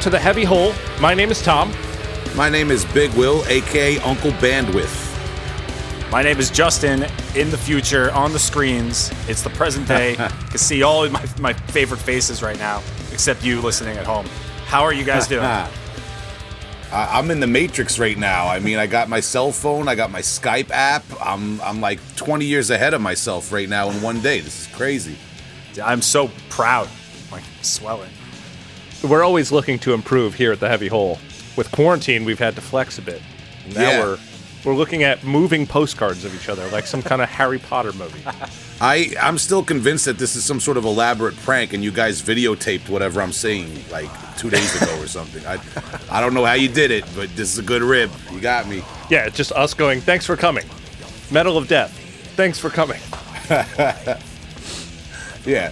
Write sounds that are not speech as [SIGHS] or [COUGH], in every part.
Hello there. Welcome to the Heavy Hole. My name is Tom. My name is Big Will, aka Uncle Bandwidth. My name is Justin. In the future, on the screens, it's the present day. [LAUGHS] you can see all of my, my favorite faces right now, except you listening at home. How are you guys [LAUGHS] doing? I- I'm in the Matrix right now. I mean, I got my cell phone, I got my Skype app. I'm I'm like 20 years ahead of myself right now in one day. This is crazy. I'm so proud. Like swelling. We're always looking to improve here at the Heavy Hole. With quarantine, we've had to flex a bit. Now Yeah. we're we're looking at moving postcards of each other like some kind of Harry Potter movie. [LAUGHS] I I'm still convinced that this is some sort of elaborate prank, and you guys videotaped whatever I'm saying like two days ago or something. I I don't know how you did it, but this is a good rib. You got me. yeah, it's just us going, thanks for coming. Medal of Death. Thanks for coming. [LAUGHS] Yeah.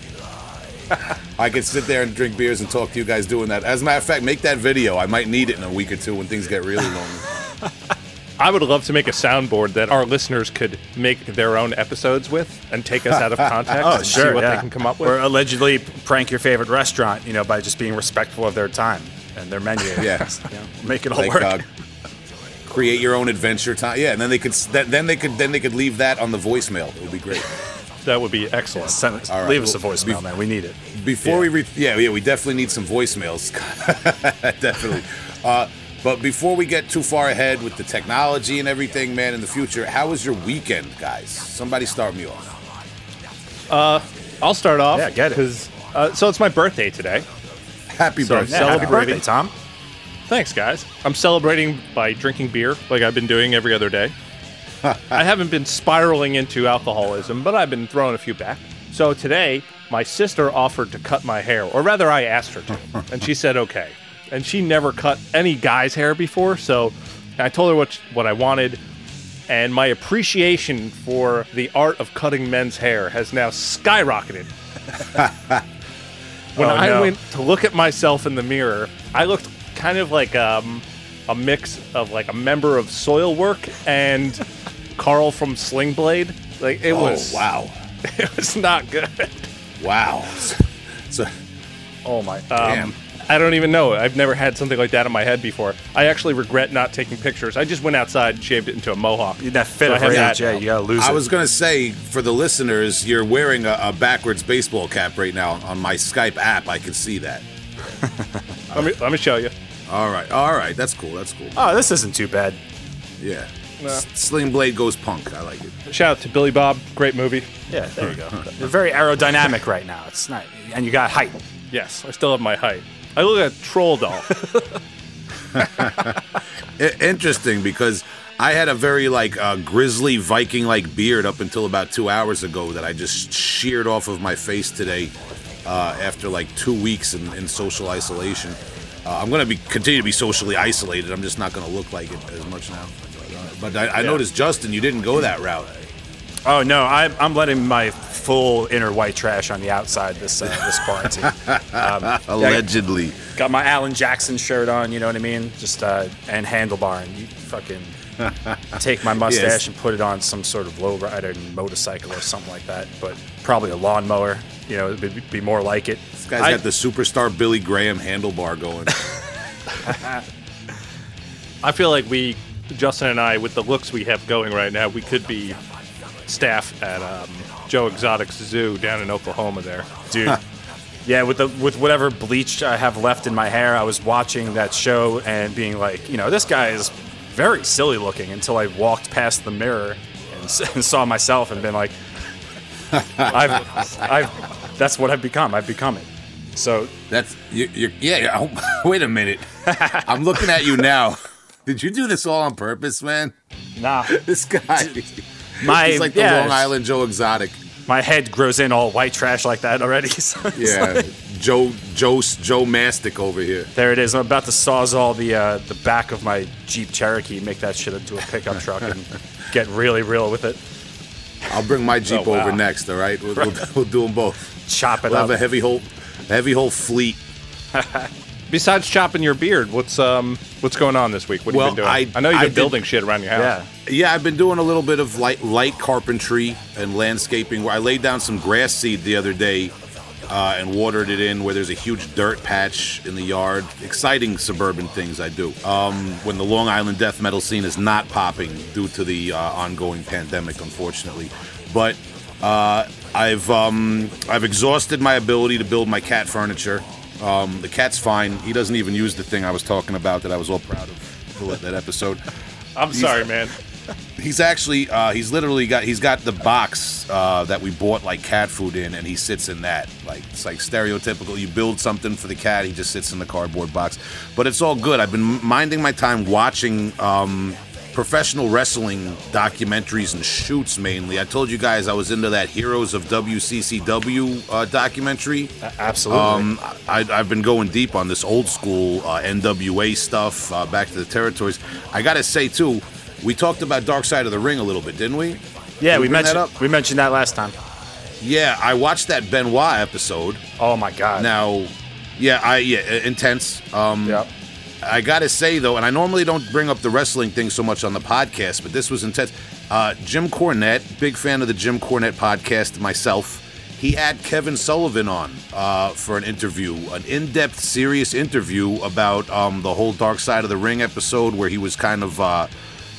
I could sit there and drink beers and talk to you guys doing that. As a matter of fact, make that video. I might need it in a week or two when things get really lonely. [LAUGHS] I would love to make a soundboard that our listeners could make their own episodes with and take us out of [LAUGHS] context Oh, and see sure. what yeah. they can come up with. Or allegedly prank your favorite restaurant, you know, by just being respectful of their time and their menu. Yeah. [LAUGHS] You know, make it all like work. uh, create your own adventure time. Yeah, and then they could s- then they could then they could leave that on the voicemail. It would be great. That would be excellent. Send us- All right, leave us a well, voicemail, bef- man. We need it. Before Yeah. we re- yeah yeah we definitely need some voicemails. [LAUGHS] definitely. Uh, but before we get too far ahead with the technology and everything, man, in the future, how was your weekend, guys? Somebody start me off. I'll start off. Yeah, get it. 'cause, Uh, so it's my birthday today. Happy So birthday! Yeah, happy birthday, Tom. Thanks, guys. I'm celebrating by drinking beer like I've been doing every other day. I haven't been spiraling into alcoholism, but I've been throwing a few back. So today, my sister offered to cut my hair, or rather, I asked her to, and she said okay. And she never cut any guy's hair before, so I told her what what I wanted, and my appreciation for the art of cutting men's hair has now skyrocketed. [LAUGHS] when Oh, I no. went to look at myself in the mirror, I looked kind of like um, a mix of like a member of Soilwork and Carl from Sling Blade. Like it Oh was wow, [LAUGHS] it was not good. wow. So Oh my. damn. Um, I don't even know. I've never had something like that in my head before. I actually regret not taking pictures. I just went outside and shaved it into a mohawk. that fit So I of have rage, that yeah, now. you gotta lose I it. was gonna say for the listeners, you're wearing a, a backwards baseball cap right now on my Skype app. I can see that. Let me let me show you. All right, all right, that's cool. That's cool. oh, this isn't too bad. Yeah, S- Sling Blade goes punk. I like it. Shout out to Billy Bob. Great movie. Yeah, there you go. You're very aerodynamic right now. It's not, and you got height. Yes, I still have my height. I look like a troll doll. [LAUGHS] [LAUGHS] I- interesting because I had a very like uh, grizzly Viking like beard up until about two hours ago that I just sheared off of my face today uh, after like two weeks in, in social isolation. Uh, I'm gonna be continue to be socially isolated. I'm just not gonna look like it as much now. But I, I noticed Justin, you didn't go that route. Oh no, I'm, I'm letting my full inner white trash on the outside this uh, this quarantine. [LAUGHS] Um, Allegedly. got my Alan Jackson shirt on, you know what I mean? Just uh, and handlebar, and you fucking [LAUGHS] take my mustache Yes. and put it on some sort of lowrider motorcycle or something like that. But probably a lawnmower. You know, it'd be more like it. This guy's I- got the superstar Billy Graham handlebar going. [LAUGHS] I feel like we, Justin and I, with the looks we have going right now, we could be staff at um, Joe Exotic's zoo down in Oklahoma. There, dude. yeah, with the with whatever bleach I have left in my hair, I was watching that show and being like, you know, this guy is very silly looking until I walked past the mirror and, [LAUGHS] and saw myself and been like, [LAUGHS] I've, I've, that's what I've become. I've become it. So That's you, you're, yeah. yeah. Oh, [LAUGHS] wait a minute. [LAUGHS] I'm looking at you now. Did you do this all on purpose, man? nah, [LAUGHS] This guy. my He's like the yeah, Long Island Joe Exotic. My head grows in all white trash like that already. so Yeah, like- Joe Joe Joe Mastic over here. there it is. I'm about to sawzall the uh, the back of my Jeep Cherokee, make that shit into a pickup truck, and get really real with it. I'll bring my Jeep Oh, wow. over next. All right, we'll, we'll, we'll do them both. Chop it We'll have a heavy whole heavy whole fleet. [LAUGHS] besides chopping your beard, what's um what's going on this week? What have Well, you been doing? I- I, know you've been did- building shit around your house. yeah. Yeah, I've been doing a little bit of light light carpentry and landscaping. Where I laid down some grass seed the other day uh, and watered it in where there's a huge dirt patch in the yard. Exciting suburban things I do. Um, when the Long Island death metal scene is not popping due to the uh, ongoing pandemic, unfortunately. But uh, I've um, I've exhausted my ability to build my cat furniture. Um, the cat's fine. He doesn't even use the thing I was talking about that I was all proud of for that episode. [LAUGHS] I'm sorry, man. [LAUGHS] He's actually uh, he's literally got he's got the box uh, that we bought like cat food in, and he sits in that. Like it's like stereotypical. You build something for the cat, he just sits in the cardboard box. But it's all good. I've been minding my time watching um, professional wrestling documentaries and shoots mainly. I told you guys I was into that Heroes of WCCW uh, documentary. Absolutely. Um, I, I've been going deep on this old school uh, NWA stuff, uh, back to the territories. I gotta say too, we talked about Dark Side of the Ring a little bit, didn't we? yeah, Did we that mentioned we mentioned that last time. Yeah, I watched that Benoit episode. Oh my god. Now, yeah, I yeah, intense. Um, Yep. I gotta say though, and I normally don't bring up the wrestling thing so much on the podcast, but this was intense. Uh, Jim Cornette, big fan of the Jim Cornette podcast myself. He had Kevin Sullivan on uh, for an interview, an in-depth, serious interview about um, the whole Dark Side of the Ring episode, where he was kind of.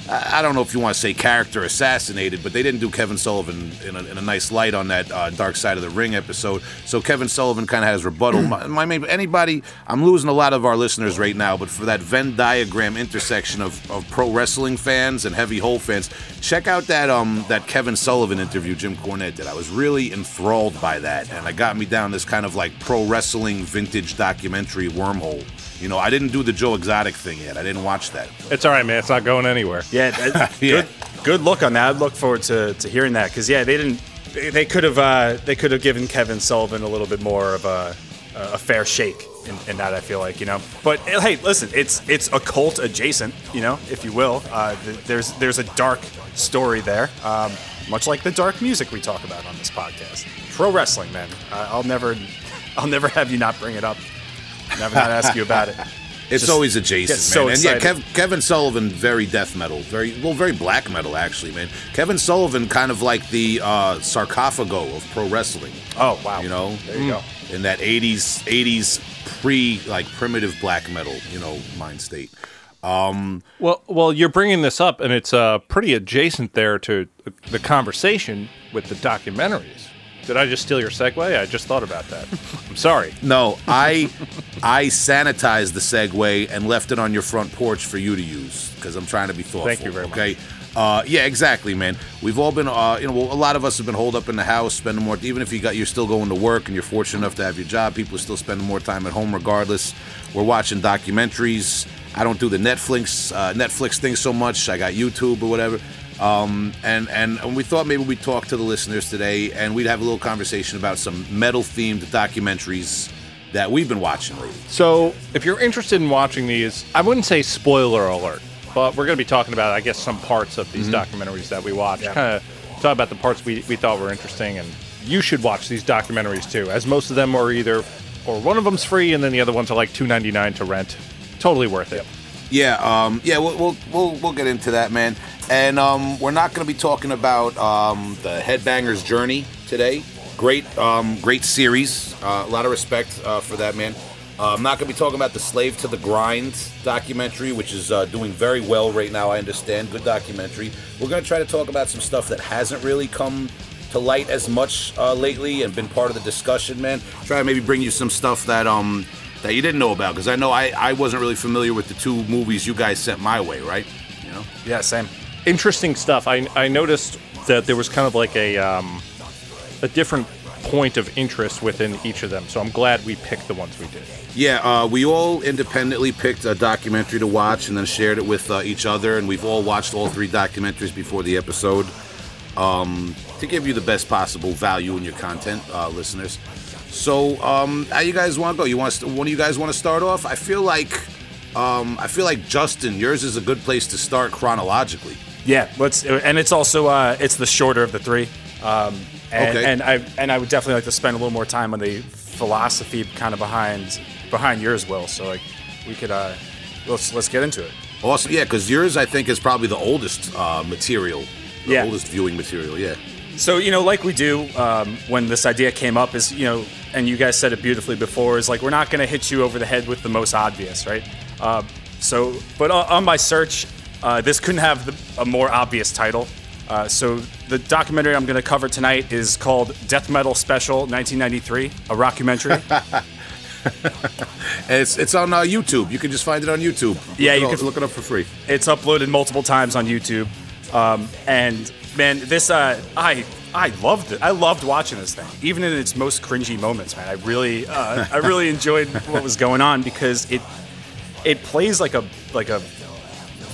I I don't know if you want to say character assassinated, but they didn't do Kevin Sullivan in a, in a nice light on that uh, Dark Side of the Ring episode. So Kevin Sullivan kind of has rebuttal. [CLEARS THROAT] my, my main- anybody, I'm losing a lot of our listeners right now, but for that Venn diagram intersection of, of pro wrestling fans and heavy hole fans, check out that um that Kevin Sullivan interview Jim Cornette did. I was really enthralled by that, and it got me down this kind of like pro wrestling vintage documentary wormhole. You know, I didn't do the Joe Exotic thing yet. I didn't watch that. It's all right, man. It's not going anywhere. Yeah, that- [LAUGHS] Yeah. good, good look on that. I look forward to, to hearing that because yeah, they didn't. They, they could have uh, they could have given Kevin Sullivan a little bit more of a, a fair shake in, in that. I feel like you know. But uh, hey, listen, it's it's occult adjacent, you know, if you will. Uh, th- there's there's a dark story there, um, much like the dark music we talk about on this podcast. Pro wrestling, man. Uh, I'll never I'll never have you not bring it up. Never not ask you about it. [LAUGHS] It's Just always adjacent, man. so and yeah. Kev, Kevin Sullivan, very death metal, very well, very black metal actually, man. Kevin Sullivan, kind of like the uh, Sarcofago of pro wrestling, Oh wow. you know, There you go. in that '80s '80s pre like primitive black metal, you know, mind state. Well, well, you're bringing this up, and it's uh, pretty adjacent there to the conversation with the documentaries. Did I just steal your segue? I just thought about that. I'm sorry. No, I I sanitized the Segway and left it on your front porch for you to use because I'm trying to be thoughtful. Thank you very much. okay? Uh, yeah, exactly, man. We've all been, uh, you know, well, a lot of us have been holed up in the house, spending more. Even if you got, you're still going to work and you're fortunate enough to have your job. People are still spending more time at home, regardless. We're watching documentaries. I don't do the Netflix uh, Netflix thing so much. I got YouTube or whatever. Um, and, and and we thought maybe we'd talk to the listeners today, and we'd have a little conversation about some metal themed documentaries that we've been watching lately. So, if you're interested in watching these, I wouldn't say spoiler alert, but we're going to be talking about, I guess, some parts of these documentaries that we watched. Kind of talk about the parts we, we thought were interesting, and you should watch these documentaries too, as most of them are either, or one of them's free, and then the other ones are like two ninety nine to rent. Totally worth it. Yeah, um, yeah, we'll, we'll we'll we'll get into that, man. And um, we're not going to be talking about um, the Headbangers Journey today. Great, um, great series. Uh, a lot of respect uh, for that, man. Uh, I'm not going to be talking about the Slave to the Grind documentary, which is uh, doing very well right now. I understand, good documentary. We're going to try to talk about some stuff that hasn't really come to light as much uh, lately and been part of the discussion, man. Try to maybe bring you some stuff that um that you didn't know about because I know I, I wasn't really familiar with the two movies you guys sent my way, right? You know. Yeah, same. Interesting stuff. I, I noticed that there was kind of like a um, a different point of interest within each of them. So I'm glad we picked the ones we did. Yeah, uh, we all independently picked a documentary to watch and then shared it with uh, each other, and we've all watched all three documentaries before the episode um, to give you the best possible value in your content, uh, listeners. So, um, how you guys want to go? You want to, one of you guys want to start off? I feel like, um, I feel like Justin, yours is a good place to start chronologically. Yeah, let's, and it's also uh, it's the shorter of the three. Um, and, Okay. and I and I would definitely like to spend a little more time on the philosophy kind of behind behind yours, Will. So like we could uh, let's let's get into it. Awesome, yeah, because yours I think is probably the oldest uh, material, the Yeah. oldest viewing material. Yeah. So you know, like we do um, when this idea came up, is you know, and you guys said it beautifully before, is like we're not going to hit you over the head with the most obvious, right? Uh, so, but on, on my search, uh, this couldn't have the, a more obvious title. Uh, so the documentary I'm going to cover tonight is called Death Metal Special 1993, a rockumentary. [LAUGHS] It's it's on uh, YouTube. You can just find it on YouTube. Yeah, you can- look it up for free. it's uploaded multiple times on YouTube, um, and man, this uh, I I loved it. I loved watching this thing, even in its most cringy moments. Man, I really uh, I really [LAUGHS] enjoyed what was going on because it it plays like a like a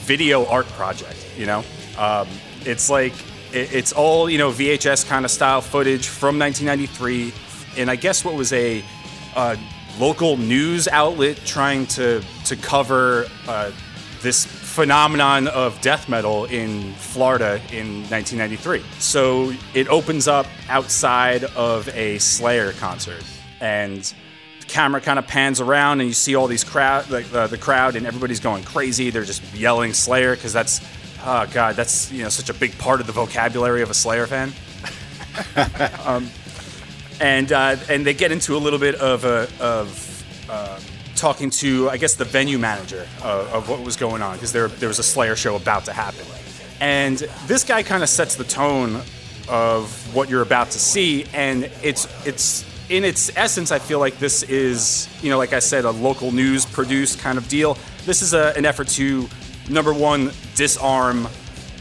video art project. You know, um, it's like it, it's all you know VHS kind of style footage from 1993, and I guess what was a uh, local news outlet trying to to cover uh, this phenomenon of death metal in Florida in 1993. So it opens up outside of a Slayer concert, and camera kind of pans around, and you see all these crowd, like uh, the crowd, and everybody's going crazy. They're just yelling Slayer because that's, oh god, that's you know such a big part of the vocabulary of a Slayer fan [LAUGHS] and uh, and they get into a little bit of a of uh, talking to I guess the venue manager of, of what was going on because there there was a Slayer show about to happen, and this guy kind of sets the tone of what you're about to see, and it's it's in its essence I feel like this is you know like I said a local news produced kind of deal. This is a, an effort to number one disarm.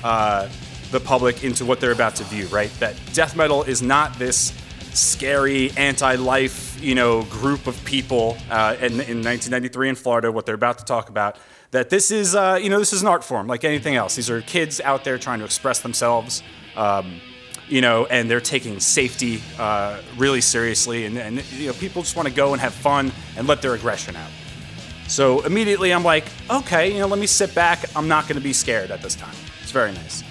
Uh, the public into what they're about to view, right? That death metal is not this scary anti-life, you know, group of people uh, in, in 1993 in Florida. What they're about to talk about. That this is, uh, you know, this is an art form like anything else. These are kids out there trying to express themselves. Um, you know, and they're taking safety uh, really seriously, and, and you know, people just want to go and have fun and let their aggression out. So immediately, I'm like, okay, you know, let me sit back. I'm not going to be scared at this time. It's very nice.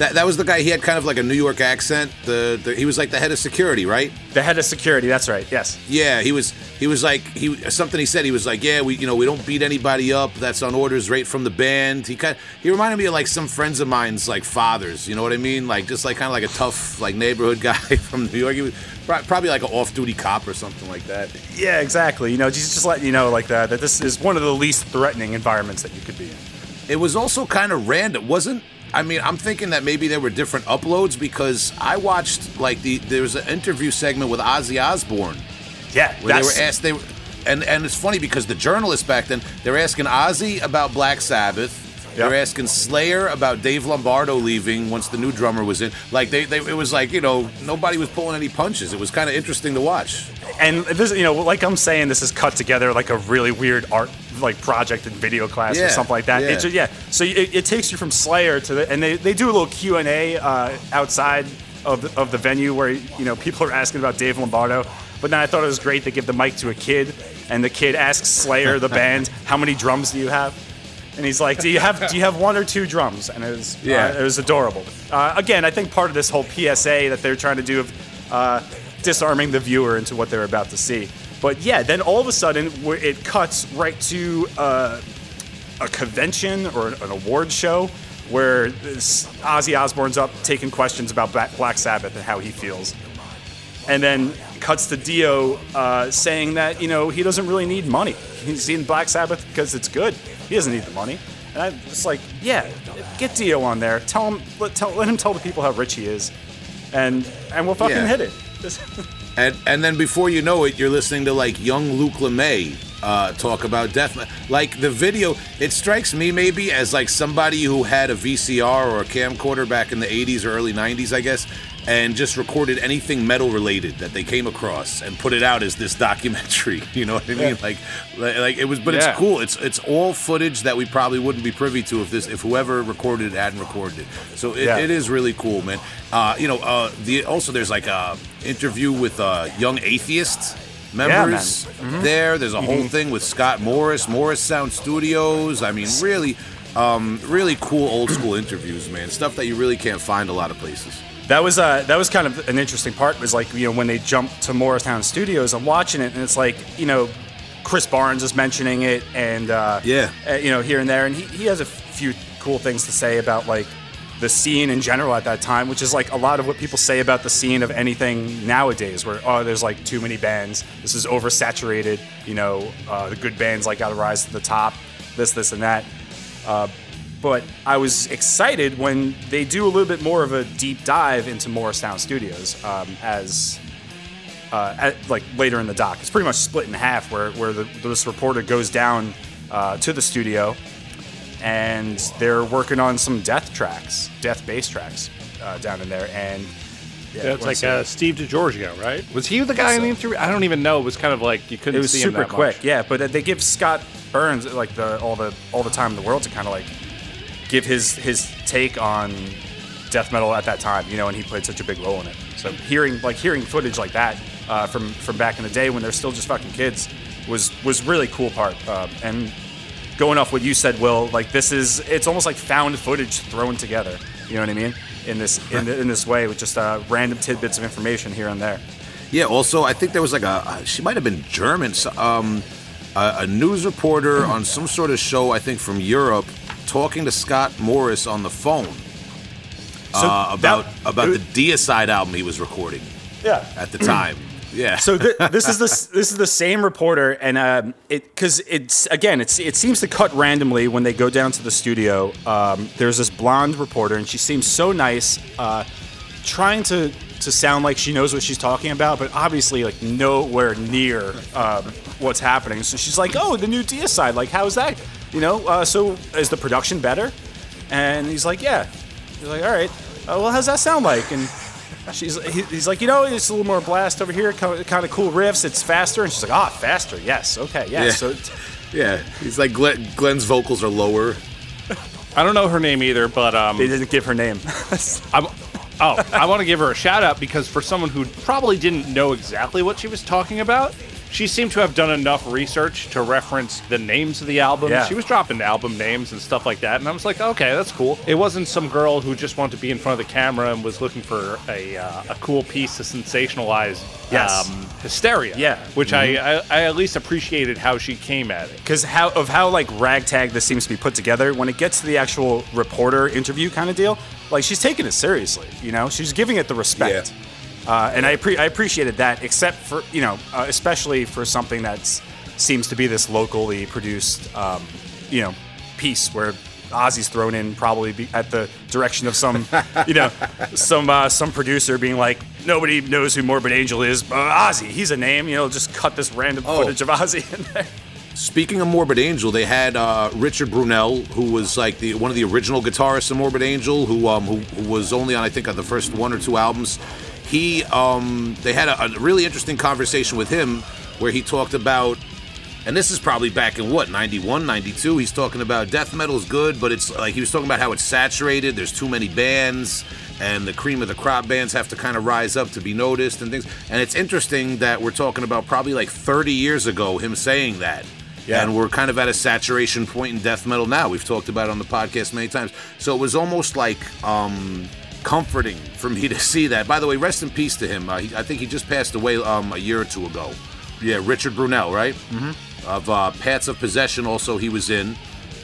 That that was the guy. He had kind of like a New York accent. The, the he was like the head of security, right? The head of security. That's right. Yes. Yeah, he was. He was like he something. He said he was like, yeah, we you know we don't beat anybody up. That's on orders right from the band. He kind he reminded me of like some friends of mine's like fathers. You know what I mean? Like just like kind of like a tough like neighborhood [LAUGHS] guy from New York. He was probably like an off-duty cop or something like that. Yeah, exactly. You know, just just letting you know like that that this is one of the least threatening environments that you could be in. It was also kind of random, wasn't? I mean, I'm thinking that maybe there were different uploads because I watched like the there was an interview segment with Ozzy Osbourne Yeah, where they were asked they were, and and it's funny because the journalists back then they were asking Ozzy about Black Sabbath. They were Yeah. asking Slayer about Dave Lombardo leaving once the new drummer was in. Like they, they it was like you know nobody was pulling any punches. It was kind of interesting to watch. and this you know like I'm saying this is cut together like a really weird art like project in video class Yeah, or something like that. yeah. It ju- yeah. So it, it takes you from Slayer to the and they, they do a little Q and A uh, outside of the, of the venue where you know people are asking about Dave Lombardo. But then I thought it was great they give the mic to a kid and the kid asks Slayer the [LAUGHS] band how many drums do you have. And he's like, "Do you have do you have one or two drums?" And it was Yeah. uh, it was adorable. Uh, again, I think part of this whole PSA that they're trying to do of uh, disarming the viewer into what they're about to see. But yeah, then all of a sudden it cuts right to uh, a convention or an award show where this Ozzy Osbourne's up taking questions about Black Black Sabbath and how he feels, and then cuts to Dio uh, saying that you know he doesn't really need money. He's in Black Sabbath because it's good. He doesn't need the money. And I'm just like, yeah, get Dio on there. Tell him, let, tell, let him tell the people how rich he is, and and we'll fucking Yeah. hit it. [LAUGHS] And and then before you know it, you're listening to like young Luke LeMay uh, talk about death. Like the video, it strikes me maybe as like somebody who had a VCR or a camcorder back in the 80s or early 90s, I guess, and just recorded anything metal related that they came across and put it out as this documentary. [LAUGHS] You know what I mean? Like, like, like it was, but Yeah. it's cool. It's it's all footage that we probably wouldn't be privy to if this if whoever recorded it hadn't recorded it. So it, Yeah. it is really cool, man. Uh, you know, uh, the also there's like a interview with uh, young atheist members Mm-hmm. there. There's a whole thing with Scott Morris, Morrisound Studios. I mean, really, um, really cool old school interviews, man. Stuff that you really can't find a lot of places. That was uh, that was kind of an interesting part. Was like you know when they jumped to Morrisound Studios, I'm watching it and it's like you know Chris Barnes is mentioning it and uh, Yeah. uh, you know here and there, and he, he has a few cool things to say about like the scene in general at that time, which is like a lot of what people say about the scene of anything nowadays, where oh, there's like too many bands, this is oversaturated. You know, uh, the good bands like got to rise to the top, this, this, and that. Uh, but I was excited when they do a little bit more of a deep dive into Morrisound Studios um, as uh, at, like later in the doc. It's pretty much split in half, where where the, this reporter goes down uh, to the studio, and they're working on some death tracks, death bass tracks uh, down in there, and. Yeah, it's like uh, Steve DiGiorgio, right? Was he the guy in the interview? I don't even know. It was kind of like you couldn't. It was super him that quick, much. yeah. But they give Scott Burns like the all the all the time in the world to kind of like give his his take on death metal at that time, you know, and he played such a big role in it. So hearing like hearing footage like that uh, from from back in the day when they're still just fucking kids was was really cool part. Uh, and going off what you said, Will, like this is it's almost like found footage thrown together. You know what I mean? In this in, in this way with just uh, random tidbits of information here and there. Yeah. Also, I think there was like a she might have been German. Um, a, a news reporter on some sort of show, I think from Europe, talking to Scott Morris on the phone So uh, about that- about it- the Deicide album he was recording Yeah. at the time. [CLEARS THROAT] Yeah. So th- [LAUGHS] this is the this is the same reporter, and um, it because it's again it's it seems to cut randomly when they go down to the studio. Um, there's this blonde reporter, and she seems so nice, uh, trying to to sound like she knows what she's talking about, but obviously like nowhere near um, what's happening. So she's like, "Oh, the new Deicide, like how's that? You know, uh, so is the production better?" And he's like, "Yeah." He's like, "All right, uh, well, how's that sound like?" And She's he- he's like, you know, it's a little more blast over here, kind of, cool riffs. It's faster, and she's like, ah, faster. Yes, okay, yeah. Yeah. So [LAUGHS] it's- yeah. He's like Glenn, Glenn's vocals are lower. I don't know her name either, but um, they didn't give her name. [LAUGHS] I'm, oh, I want to give her a shout out because for someone who probably didn't know exactly what she was talking about, she seemed to have done enough research to reference the names of the albums. Yeah. She was dropping album names and stuff like that, and I was like, okay, that's cool. It wasn't some girl who just wanted to be in front of the camera and was looking for a, uh, a cool piece to sensationalize Yes. um, hysteria. Yeah. Mm-hmm. which I, I I at least appreciated how she came at it. because how of how like ragtag this seems to be put together when it gets to the actual reporter interview kind of deal like she's taking it seriously you know she's giving it the respect uh, and I, appre- I appreciated that except for you know uh, especially for something that seems to be this locally produced um, you know piece where Ozzy's thrown in probably be at the direction of some [LAUGHS] you know some uh, some producer being like nobody knows who Morbid Angel is uh, Ozzy he's a name you know just cut this random Oh. footage of Ozzy in there Speaking of Morbid Angel, they had uh, Richard Brunelle, who was like the one of the original guitarists of Morbid Angel, who um, who, who was only on I think on the first one or two albums. He um, they had a, a really interesting conversation with him where he talked about, and this is probably back in what 91, 92. He's talking about death metal is good, but it's like he was talking about how it's saturated. There's too many bands. And the cream of the crop bands have to kind of rise up to be noticed and things. And it's interesting that we're talking about probably like 30 years ago, him saying that. Yeah. And we're kind of at a saturation point in death metal now. We've talked about it on the podcast many times. So it was almost like um, comforting for me to see that. By the way, rest in peace to him. Uh, he, I think he just passed away um, a year or two ago. Yeah, Richard Brunelle, right? Mm-hmm. Of uh, Paths of Possession, also he was in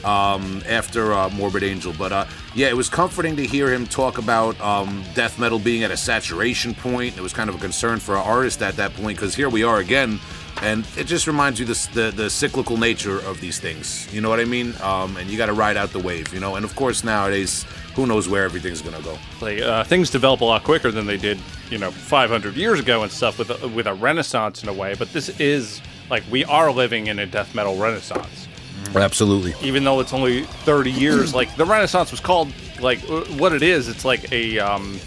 um, after uh, Morbid Angel. But uh, yeah, it was comforting to hear him talk about um, death metal being at a saturation point. It was kind of a concern for our artist at that point because here we are again. And it just reminds you this, the the cyclical nature of these things. You know what I mean? Um, and you got to ride out the wave. You know. And of course nowadays, who knows where everything's gonna go? Like uh, things develop a lot quicker than they did, you know, 500 years ago and stuff with a, with a renaissance in a way. But this is like we are living in a death metal renaissance, Absolutely. even though it's only 30 years. like the renaissance was called like uh, what it is. It's like a um,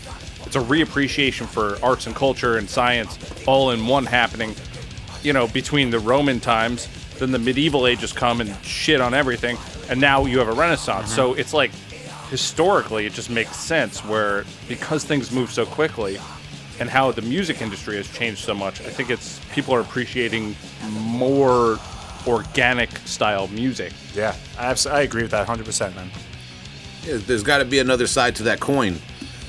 it's a reappreciation for arts and culture and science all in one happening. You know, between the Roman times, then the medieval ages come and shit on everything, and now you have a renaissance. So it's like historically it just makes sense where because things move so quickly and how the music industry has changed so much i think it's people are appreciating more organic style music Yeah, I, abs- I agree with that 100%, man. Yeah, there's got to be another side to that coin,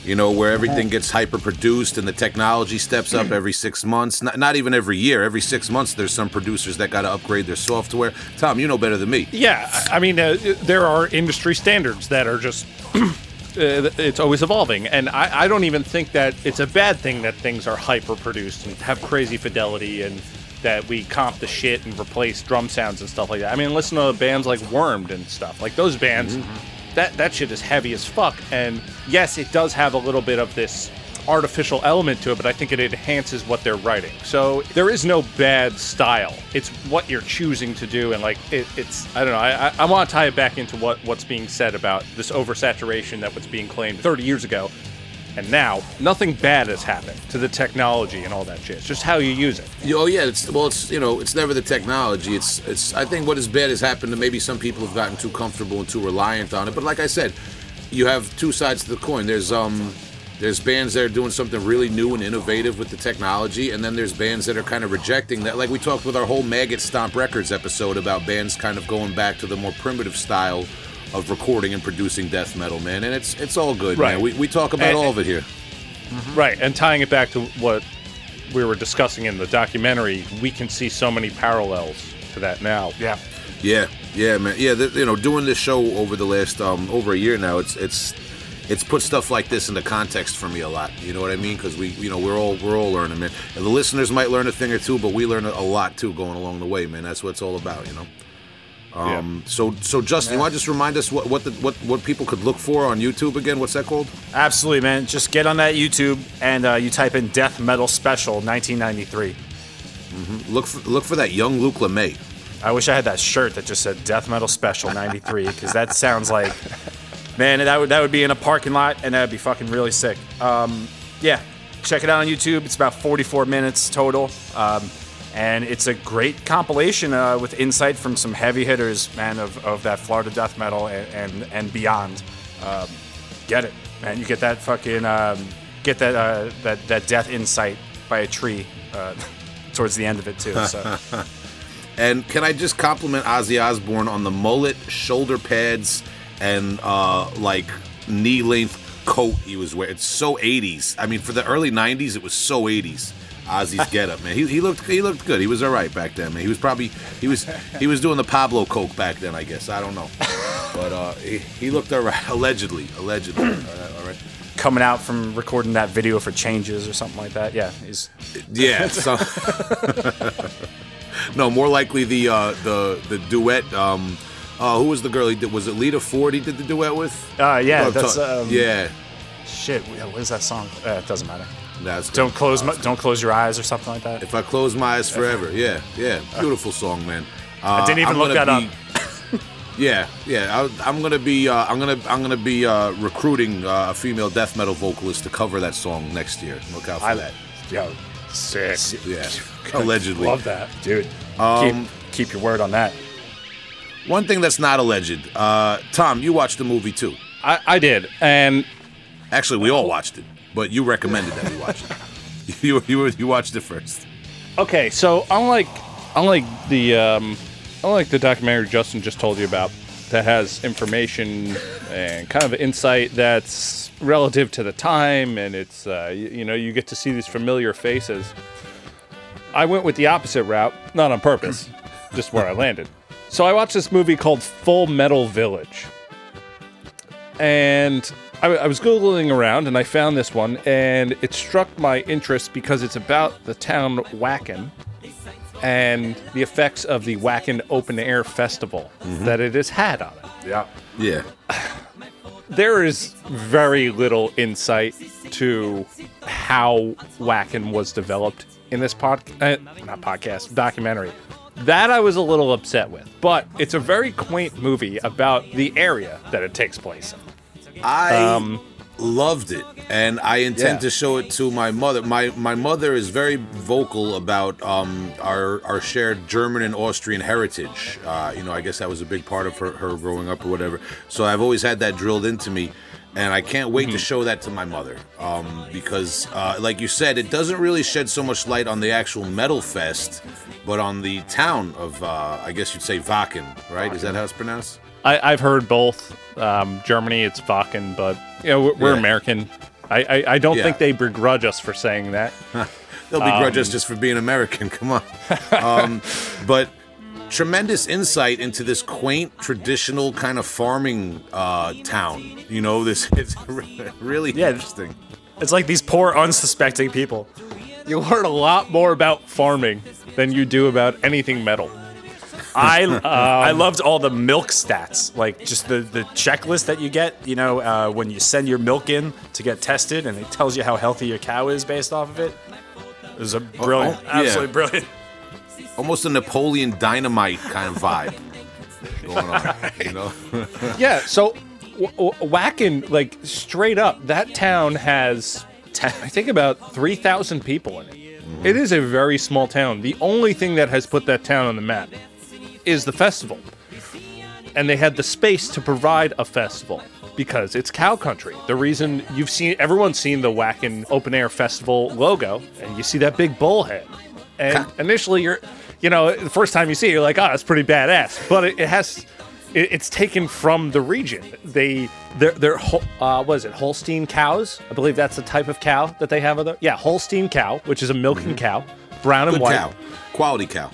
you know, where everything gets hyper produced and the technology steps up every six months. Not, not even every year. Every six months, there's some producers that got to upgrade their software. Tom, you know better than me. yeah i mean uh, there are industry standards that are just [CLEARS THROAT] uh, it's always evolving, and I, I don't even think that it's a bad thing that things are hyper produced and have crazy fidelity and that we comp the shit and replace drum sounds and stuff like that. I mean, listen to bands like Wormed and stuff. Like those bands, that that shit is heavy as fuck. And yes, it does have a little bit of this artificial element to it, but I think it enhances what they're writing. So there is no bad style. It's what you're choosing to do, and like it, it's I don't know. I, I, I want to tie it back into what what's being said about this oversaturation that was being claimed 30 years ago. And now, nothing bad has happened to the technology and all that shit. It's just how you use it. Oh yeah, it's well, it's you know, it's never the technology. It's it's. I think what is bad has happened to maybe some people have gotten too comfortable and too reliant on it. But like I said, you have two sides to the coin. There's um, there's bands that are doing something really new and innovative with the technology, and then there's bands that are kind of rejecting that. Like we talked with our whole Maggot Stomp Records episode about bands kind of going back to the more primitive style of recording and producing death metal, man. And it's it's all good, Right. man. We we talk about And- all of it here. Right, and tying it back to what we were discussing in the documentary, we can see so many parallels to that now. Yeah. Yeah, yeah, man. Yeah, th- you know, doing this show over the last um over a year now, it's it's it's put stuff like this into context for me a lot. You know what I mean? Because we, you know, we're all we're all learning, man. And the listeners might learn a thing or two, but we learn a lot too going along the way, man. That's what it's all about, you know. Um, so so Justin, you want to just remind us what what the, what what people could look for on YouTube again? What's that called? Absolutely, man. Just get on that YouTube and uh, you type in Death Metal Special 1993. Look for look for that young Luke LeMay. I wish I had that shirt that just said Death Metal Special 93 because that sounds like, man, that would that would be in a parking lot and that would be fucking really sick. Um, yeah, check it out on YouTube. It's about 44 minutes total, um, and it's a great compilation uh, with insight from some heavy hitters, man, of, of that Florida death metal and and, and beyond. Um, get it, man. You get that fucking um, get that uh, that that death insight by a tree uh, [LAUGHS] towards the end of it too. So. [LAUGHS] And can I just compliment Ozzy Osbourne on the mullet, shoulder pads, and uh, like knee length coat he was wearing? It's so 80s. I mean, for the early 90s, it was so 80s. Ozzy's getup, man. He, he looked he looked good. He was all right back then, man. He was probably he was he was doing the Pablo coke back then, I guess. I don't know, but uh, he, he looked all right. [LAUGHS] Allegedly, allegedly. All right, all right. coming out from recording that video for changes or something like that. Yeah, he's Yeah. So, [LAUGHS] no, more likely the uh, the the duet. Um, uh, who was the girl he did? Was it Lita Ford? He did the duet with. Uh, yeah, that's, to- um, yeah. shit. What is that song? Uh, it doesn't matter. That's good. Don't close my, don't close your eyes or something like that. If I close my eyes forever. Yeah, yeah. Beautiful song, man. Uh, I didn't even I'm look that be- Yeah, yeah. I, I'm gonna be uh, I'm gonna I'm gonna be uh, recruiting uh, a female death metal vocalist to cover that song next year. Look out for I that. Yo, sick. Yeah, [LAUGHS] allegedly. Love that, dude. Um, keep, keep your word on that. One thing that's not alleged. Uh, Tom, you watched the movie too. I, I did, and Actually, we all watched it, but you recommended that we watch it. [LAUGHS] you you you watched it first. Okay, so unlike unlike the um, unlike the documentary Justin just told you about, that has information and kind of insight that's relative to the time, and it's uh, you, you know you get to see these familiar faces. I went with the opposite route, not on purpose, [CLEARS THROAT] just where I landed. So I watched this movie called Full Metal Village, and I, I was googling around and I found this one, and it struck my interest because it's about the town Wacken and the effects of the Wacken Open Air Festival that it has had on it. Yeah. Yeah. [SIGHS] There is very little insight to how Wacken was developed in this pod, uh, not podcast, documentary. That I was a little upset with, but it's a very quaint movie about the area that it takes place in. I loved it, and I intend Yeah. to show it to my mother. My my mother is very vocal about um, our our shared German and Austrian heritage. Uh, you know, I guess that was a big part of her, her growing up or whatever. So I've always had that drilled into me. And I can't wait to show that to my mother um, because, uh, like you said, it doesn't really shed so much light on the actual metal fest, but on the town of, uh, I guess you'd say Wacken, right? Is that how it's pronounced? I, I've heard both. Um, Germany, it's Wacken, but you know we're, we're Yeah. American. I, I, I don't Yeah. think they begrudge us for saying that. [LAUGHS] They'll begrudge us just for being American. [LAUGHS] Come on. um, but tremendous insight into this quaint, traditional kind of farming uh, town. You know, this [LAUGHS] it's really Yeah. interesting. It's like these poor, unsuspecting people. You learn a lot more about farming than you do about anything metal. I [LAUGHS] I loved all the milk stats, like just the, the checklist that you get. You know, uh, when you send your milk in to get tested, and it tells you how healthy your cow is based off of it. It was a brilliant, oh, yeah. absolutely brilliant. Almost a Napoleon Dynamite kind of vibe going on. You know, [LAUGHS] Yeah, so w- w- Wacken, like straight up, that town has, t- I think, about 3,000 people in it. It is a very small town. The only thing that has put that town on the map is the festival. And they had the space to provide a festival because it's cow country. The reason you've seen, everyone's seen the Wacken Open Air Festival logo, and you see that big bull head. And initially, you're, you know, the first time you see it, you're like, oh, that's pretty badass. But it, it has, it, it's taken from the region. They, they're, they're, uh, what is it, Holstein cows? I believe that's the type of cow that they have. Other, yeah, Holstein cow, which is a milking cow, brown and good white. cow, quality cow.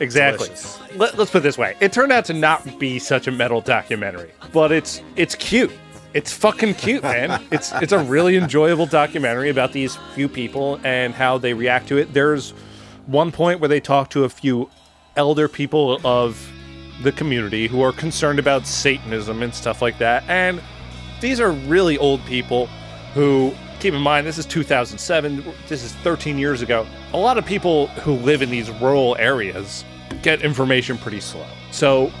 Exactly. Delicious. Let, let's put it this way: it turned out to not be such a metal documentary, but it's it's cute. It's fucking cute, man. [LAUGHS] it's it's a really enjoyable documentary about these few people and how they react to it. There's one point where they talk to a few elder people of the community who are concerned about Satanism and stuff like that, and these are really old people who keep in mind this is 2007 this is 13 years ago a lot of people who live in these rural areas get information pretty slow so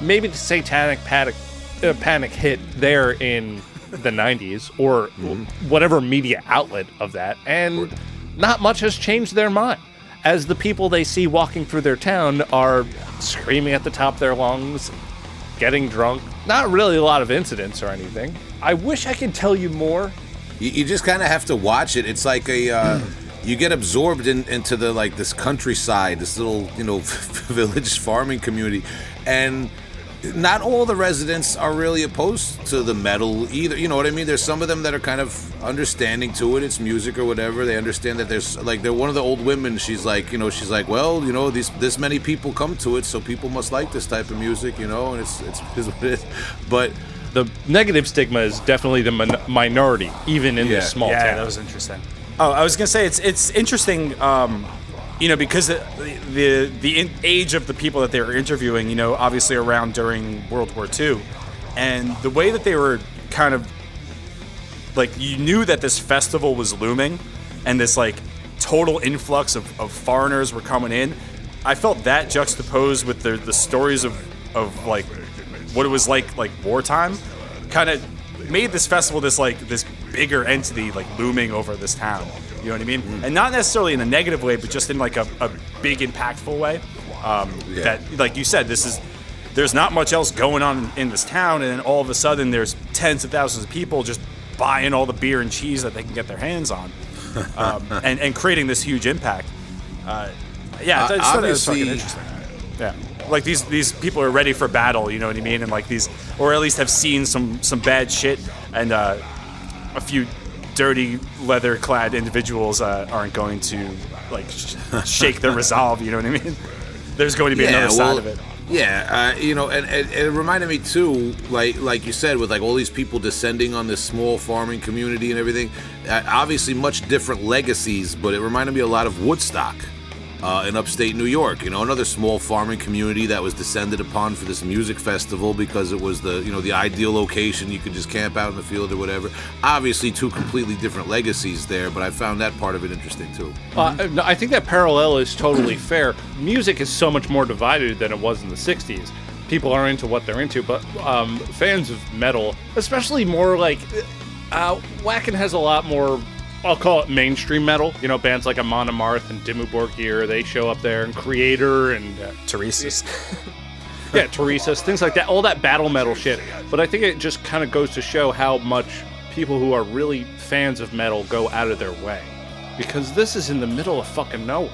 maybe the satanic panic uh, panic hit there in the 90s or whatever media outlet of that and not much has changed their mind as the people they see walking through their town are screaming at the top of their lungs getting drunk. Not really a lot of incidents or anything. I wish I could tell you more. You, you just kind of have to watch it. It's like a uh, you get absorbed in, into the like this countryside, this little you know [LAUGHS] village farming community, and not all the residents are really opposed to the metal either. You know what I mean? There's some of them that are kind of understanding to it. It's music or whatever. They understand that there's like they're one of the old women. She's like you know she's like well you know these this many people come to it, so people must like this type of music. You know, and it's it's, [LAUGHS] it's what it is. But The negative stigma is definitely the min- minority, even in Yeah. this small yeah, town. Yeah, that was interesting. Oh, I was gonna say it's it's interesting, um, you know, because the the, the age of the people that they were interviewing, you know, obviously around during World War II, and the way that they were kind of like you knew that this festival was looming, and this like total influx of, of foreigners were coming in. I felt that juxtaposed with the the stories of of like what it was like like wartime, kind of made this festival this like this bigger entity like looming over this town. You know what I mean? And not necessarily in a negative way, but just in like a, a big impactful way. Um, Yeah. That like you said, this is there's not much else going on in this town, and then all of a sudden there's tens of thousands of people just buying all the beer and cheese that they can get their hands on, [LAUGHS] um, and and creating this huge impact. Uh, yeah, Uh, just thought that fucking obviously- interesting. Yeah, like these these people are ready for battle. You know what I mean? And like these, or at least have seen some some bad shit, and uh, a few dirty leather-clad individuals uh, aren't going to like sh- shake their [LAUGHS] resolve. You know what I mean? There's going to be another side of it. Yeah, uh, you know, and, and, and it reminded me too, like like you said, with like all these people descending on this small farming community and everything. Uh, obviously, much different legacies, but it reminded me a lot of Woodstock. Uh, in upstate New York, you know, another small farming community that was descended upon for this music festival because it was the, you know, the ideal location. You could just camp out in the field or whatever. Obviously, two completely different legacies there, but I found that part of it interesting too. Uh, I think that parallel is totally [COUGHS] fair. Music is so much more divided than it was in the 60s. People are into what they're into, but um, fans of metal, especially more like. Uh, Wacken has a lot more, I'll call it mainstream metal. You know, bands like Amon Amarth and Dimmu Borgir, they show up there, and Kreator and. Uh, Turisas. [LAUGHS] yeah, Turisas, things like that, all that battle metal shit. But I think it just kind of goes to show how much people who are really fans of metal go out of their way. Because this is in the middle of fucking nowhere.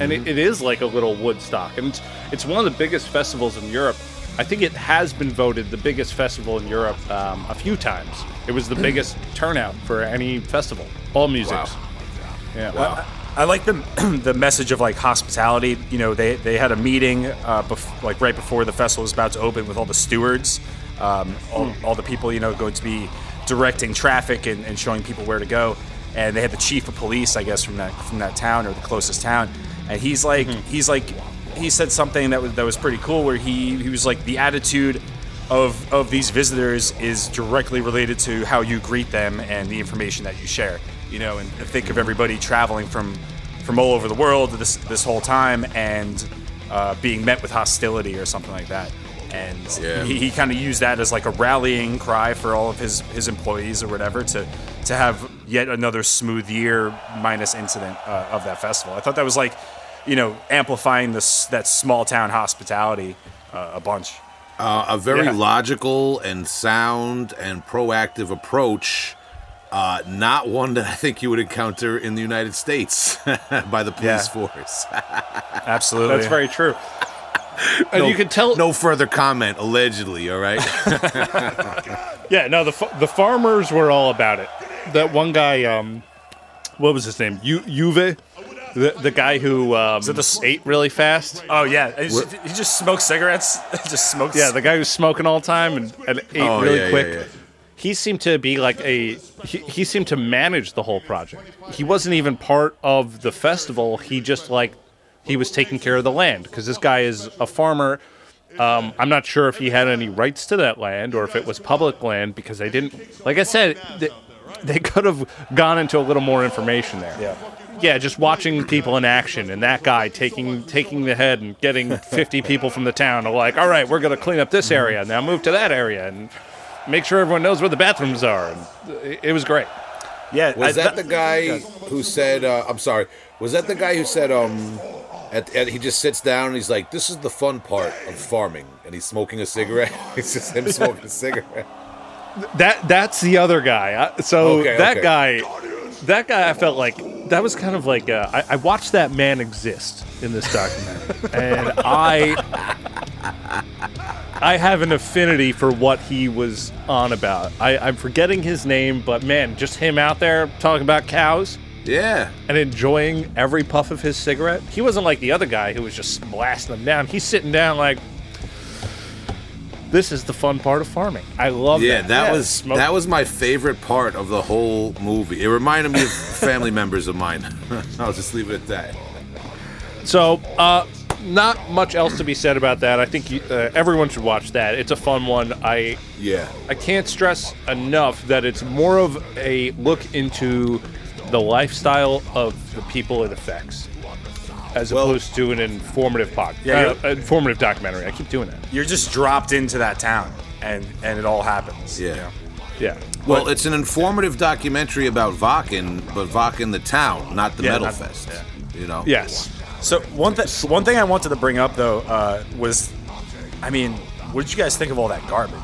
And it, it is like a little Woodstock. And it's, it's one of the biggest festivals in Europe. I think it has been voted the biggest festival in Europe um, a few times. It was the biggest turnout for any festival, all music. Wow. Yeah. Wow. I like the [CLEARS THROAT] the message of like hospitality. You know, they they had a meeting uh, bef- like right before the festival was about to open with all the stewards, um, all, all the people you know going to be directing traffic and, and showing people where to go. And they had the chief of police, I guess, from that from that town or the closest town. And he's like, he's like, he said something that was that was pretty cool, where he he was like, the attitude of of these visitors is directly related to how you greet them and the information that you share. You know, and think of everybody traveling from from all over the world this this whole time and uh, being met with hostility or something like that. And Yeah. he, he kind of used that as like a rallying cry for all of his his employees or whatever to to have yet another smooth year minus incident uh, of that festival. I thought that was like, you know, amplifying this that small town hospitality uh, a bunch. Uh, a very Yeah. logical and sound and proactive approach. Uh, not one that I think you would encounter in the United States [LAUGHS] by the police Yeah. force. [LAUGHS] Absolutely, That's very true. [LAUGHS] And you can tell. no further comment, allegedly, all right? Yeah, no, the the farmers were all about it. That one guy, um, what was his name? U- Juve, the the guy who um, it the ate really fast. Oh yeah, he just, he just smokes cigarettes. [LAUGHS] just smokes. Yeah, the guy who's smoking all the time and, and ate Oh, really yeah, yeah, quick. yeah. He seemed to be like a he, he seemed to manage the whole project. He wasn't even part of the festival. He just like he was taking care of the land because this guy is a farmer. Um, I'm not sure if he had any rights to that land or if it was public land because they didn't. Like I said, they, they could have gone into a little more information there. Yeah. Yeah, just watching people in action and that guy taking taking the head and getting 50 people from the town to like, all right, we're going to clean up this area. Now move to that area and make sure everyone knows where the bathrooms are. And it, it was great. yeah. Was I- that the guy who said? Uh, I'm sorry. Was that the guy who said? Um, at, at, he just sits down and he's like, "This is the fun part of farming," and he's smoking a cigarette. [LAUGHS] it's just him smoking a cigarette. That that's the other guy. So Okay, that okay. guy, that guy, I felt like that was kind of like uh, I, I watched that man exist in this documentary, and I I have an affinity for what he was on about. I, I'm forgetting his name, but man, just him out there talking about cows Yeah. and enjoying every puff of his cigarette. He wasn't like the other guy who was just blasting them down. He's sitting down like. This is the fun part of farming. I love Yeah, that. that was smoke- that was my favorite part of the whole movie. It reminded me of [LAUGHS] family members of mine. [LAUGHS] I'll just leave it at that. So, uh, not much else to be said about that. I think you, uh, everyone should watch that. It's a fun one. I Yeah. I can't stress enough that it's more of a look into the lifestyle of the people it affects, as Well- opposed to an informative pod, Yeah, uh, informative documentary. I keep doing that. you're just dropped into that town, and and it all happens. Yeah. you know? Yeah. Well, it's an informative documentary about Wacken, but Wacken the town, not the Yeah, Metal not- Fest. yeah. You know. Yes. So one thing, one thing I wanted to bring up though uh, was, I mean, what did you guys think of all that garbage?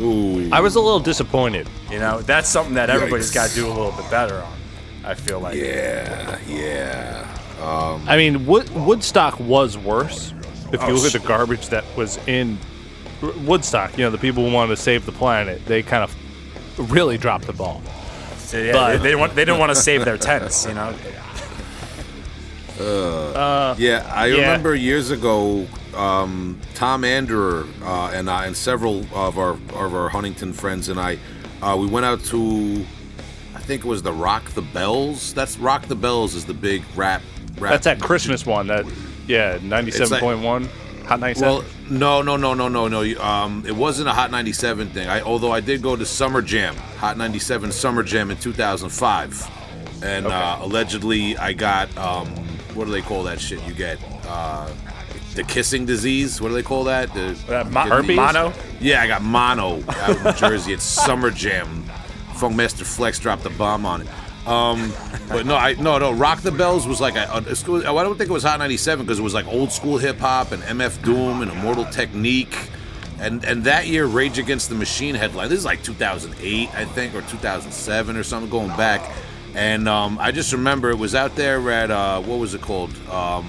Ooh. I was a little disappointed. You know, that's something that everybody's got to do a little bit better on. I feel like. Yeah. Yeah. I mean, Wood- Woodstock was worse. If you Oh, look at the garbage that was in Woodstock, you know, the people who wanted to save the planet, they kind of really dropped the ball. Yeah, But- they, they, want, they didn't want to save their tents. You know. Yeah, I Yeah. remember years ago, um, Tom Anderer uh, and I and several of our of our Huntington friends and I, uh, we went out to, I think it was the Rock the Bells. That's Rock the Bells is the big rap. Rap That's that Christmas one. That yeah, ninety-seven point one, hot ninety-seven. Well, no, no, no, no, no, no. Um, it wasn't a Hot 97 thing. I, although I did go to Summer Jam, Hot 97 Summer Jam in 2005, and uh, allegedly I got um, what do they call that shit? You get uh, the kissing disease. What do they call that? The Uh, mo- Herpes? Mono. Yeah, I got mono out in New Jersey. It's Summer Jam. Funkmaster Flex dropped the bomb on it. Um, but no, I no no. Rock the Bells was like a, a. I don't think it was Hot 97 because it was like old school hip hop and MF Doom and Immortal Technique. And and that year, Rage Against the Machine headline. This is like 2008, I think, or 2007 or something, going back. And um, I just remember it was out there at uh, what was it called? Um,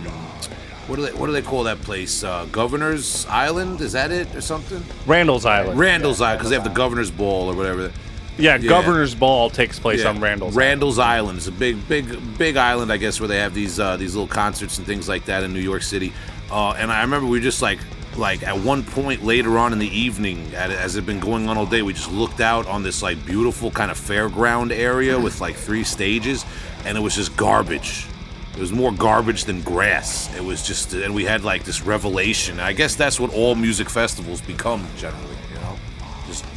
what do they what do they call that place? Uh, Governor's Island? Is that it or something? Randall's Island. Randall's Island because they have the governor's ball or whatever. Yeah, Yeah. Governor's Ball takes place Yeah. on Randall's. Island. Randall's Island is a big, big, big island, I guess, where they have these uh, these little concerts and things like that in New York City. Uh, and I remember we just like like at one point later on in the evening, at, as it had been going on all day, we just looked out on this like beautiful kind of fairground area with like three stages, and it was just garbage. It was more garbage than grass. It was just, and we had like this revelation. I guess that's what all music festivals become generally, you know, just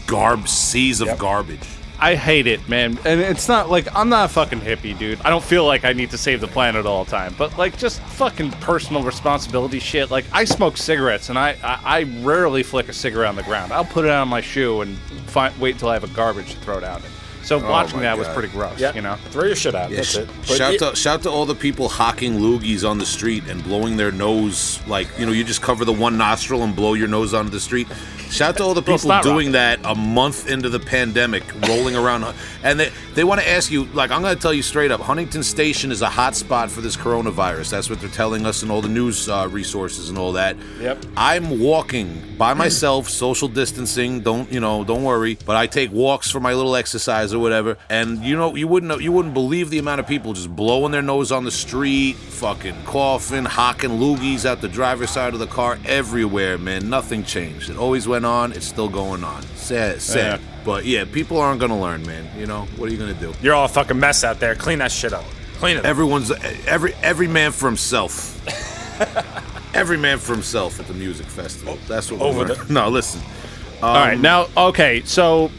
garb seas of garbage. I hate it, man. And it's not like I'm not a fucking hippie, dude. I don't feel like I need to save the planet all the time. But like just fucking personal responsibility shit. Like I smoke cigarettes and I I, I rarely flick a cigarette on the ground. I'll put it on my shoe and find, wait until I have a garbage to throw it out in. So oh watching my that was pretty gross, Yeah, you know. throw your shit out. Yeah, That's sh- it. Shout it- to shout to all the people hawking loogies on the street and blowing their nose like you know you just cover the one nostril and blow your nose onto the street. Shout out to all the people doing that a month into the pandemic, rolling around, and they they want to ask you like I'm going to tell you straight up, Huntington Station is a hot spot for this coronavirus. That's what they're telling us in all the news uh, resources and all that. Yep. I'm walking by myself, [CLEARS THROAT] social distancing. Don't you know? Don't worry. But I take walks for my little exercise or whatever. And you know, you wouldn't you wouldn't believe the amount of people just blowing their nose on the street, fucking coughing, hocking loogies out the driver's side of the car, everywhere. Man, nothing changed. It always went on. It's still going on. Sad, sad. Yeah. But yeah, people aren't gonna learn, man. You know what are you gonna do? You're all a fucking mess out there. Clean that shit up. Clean it. up. Everyone's every every man for himself. [LAUGHS] every man for himself at the music festival. That's what Over we're the- [LAUGHS] No, listen. all right, um, now okay, so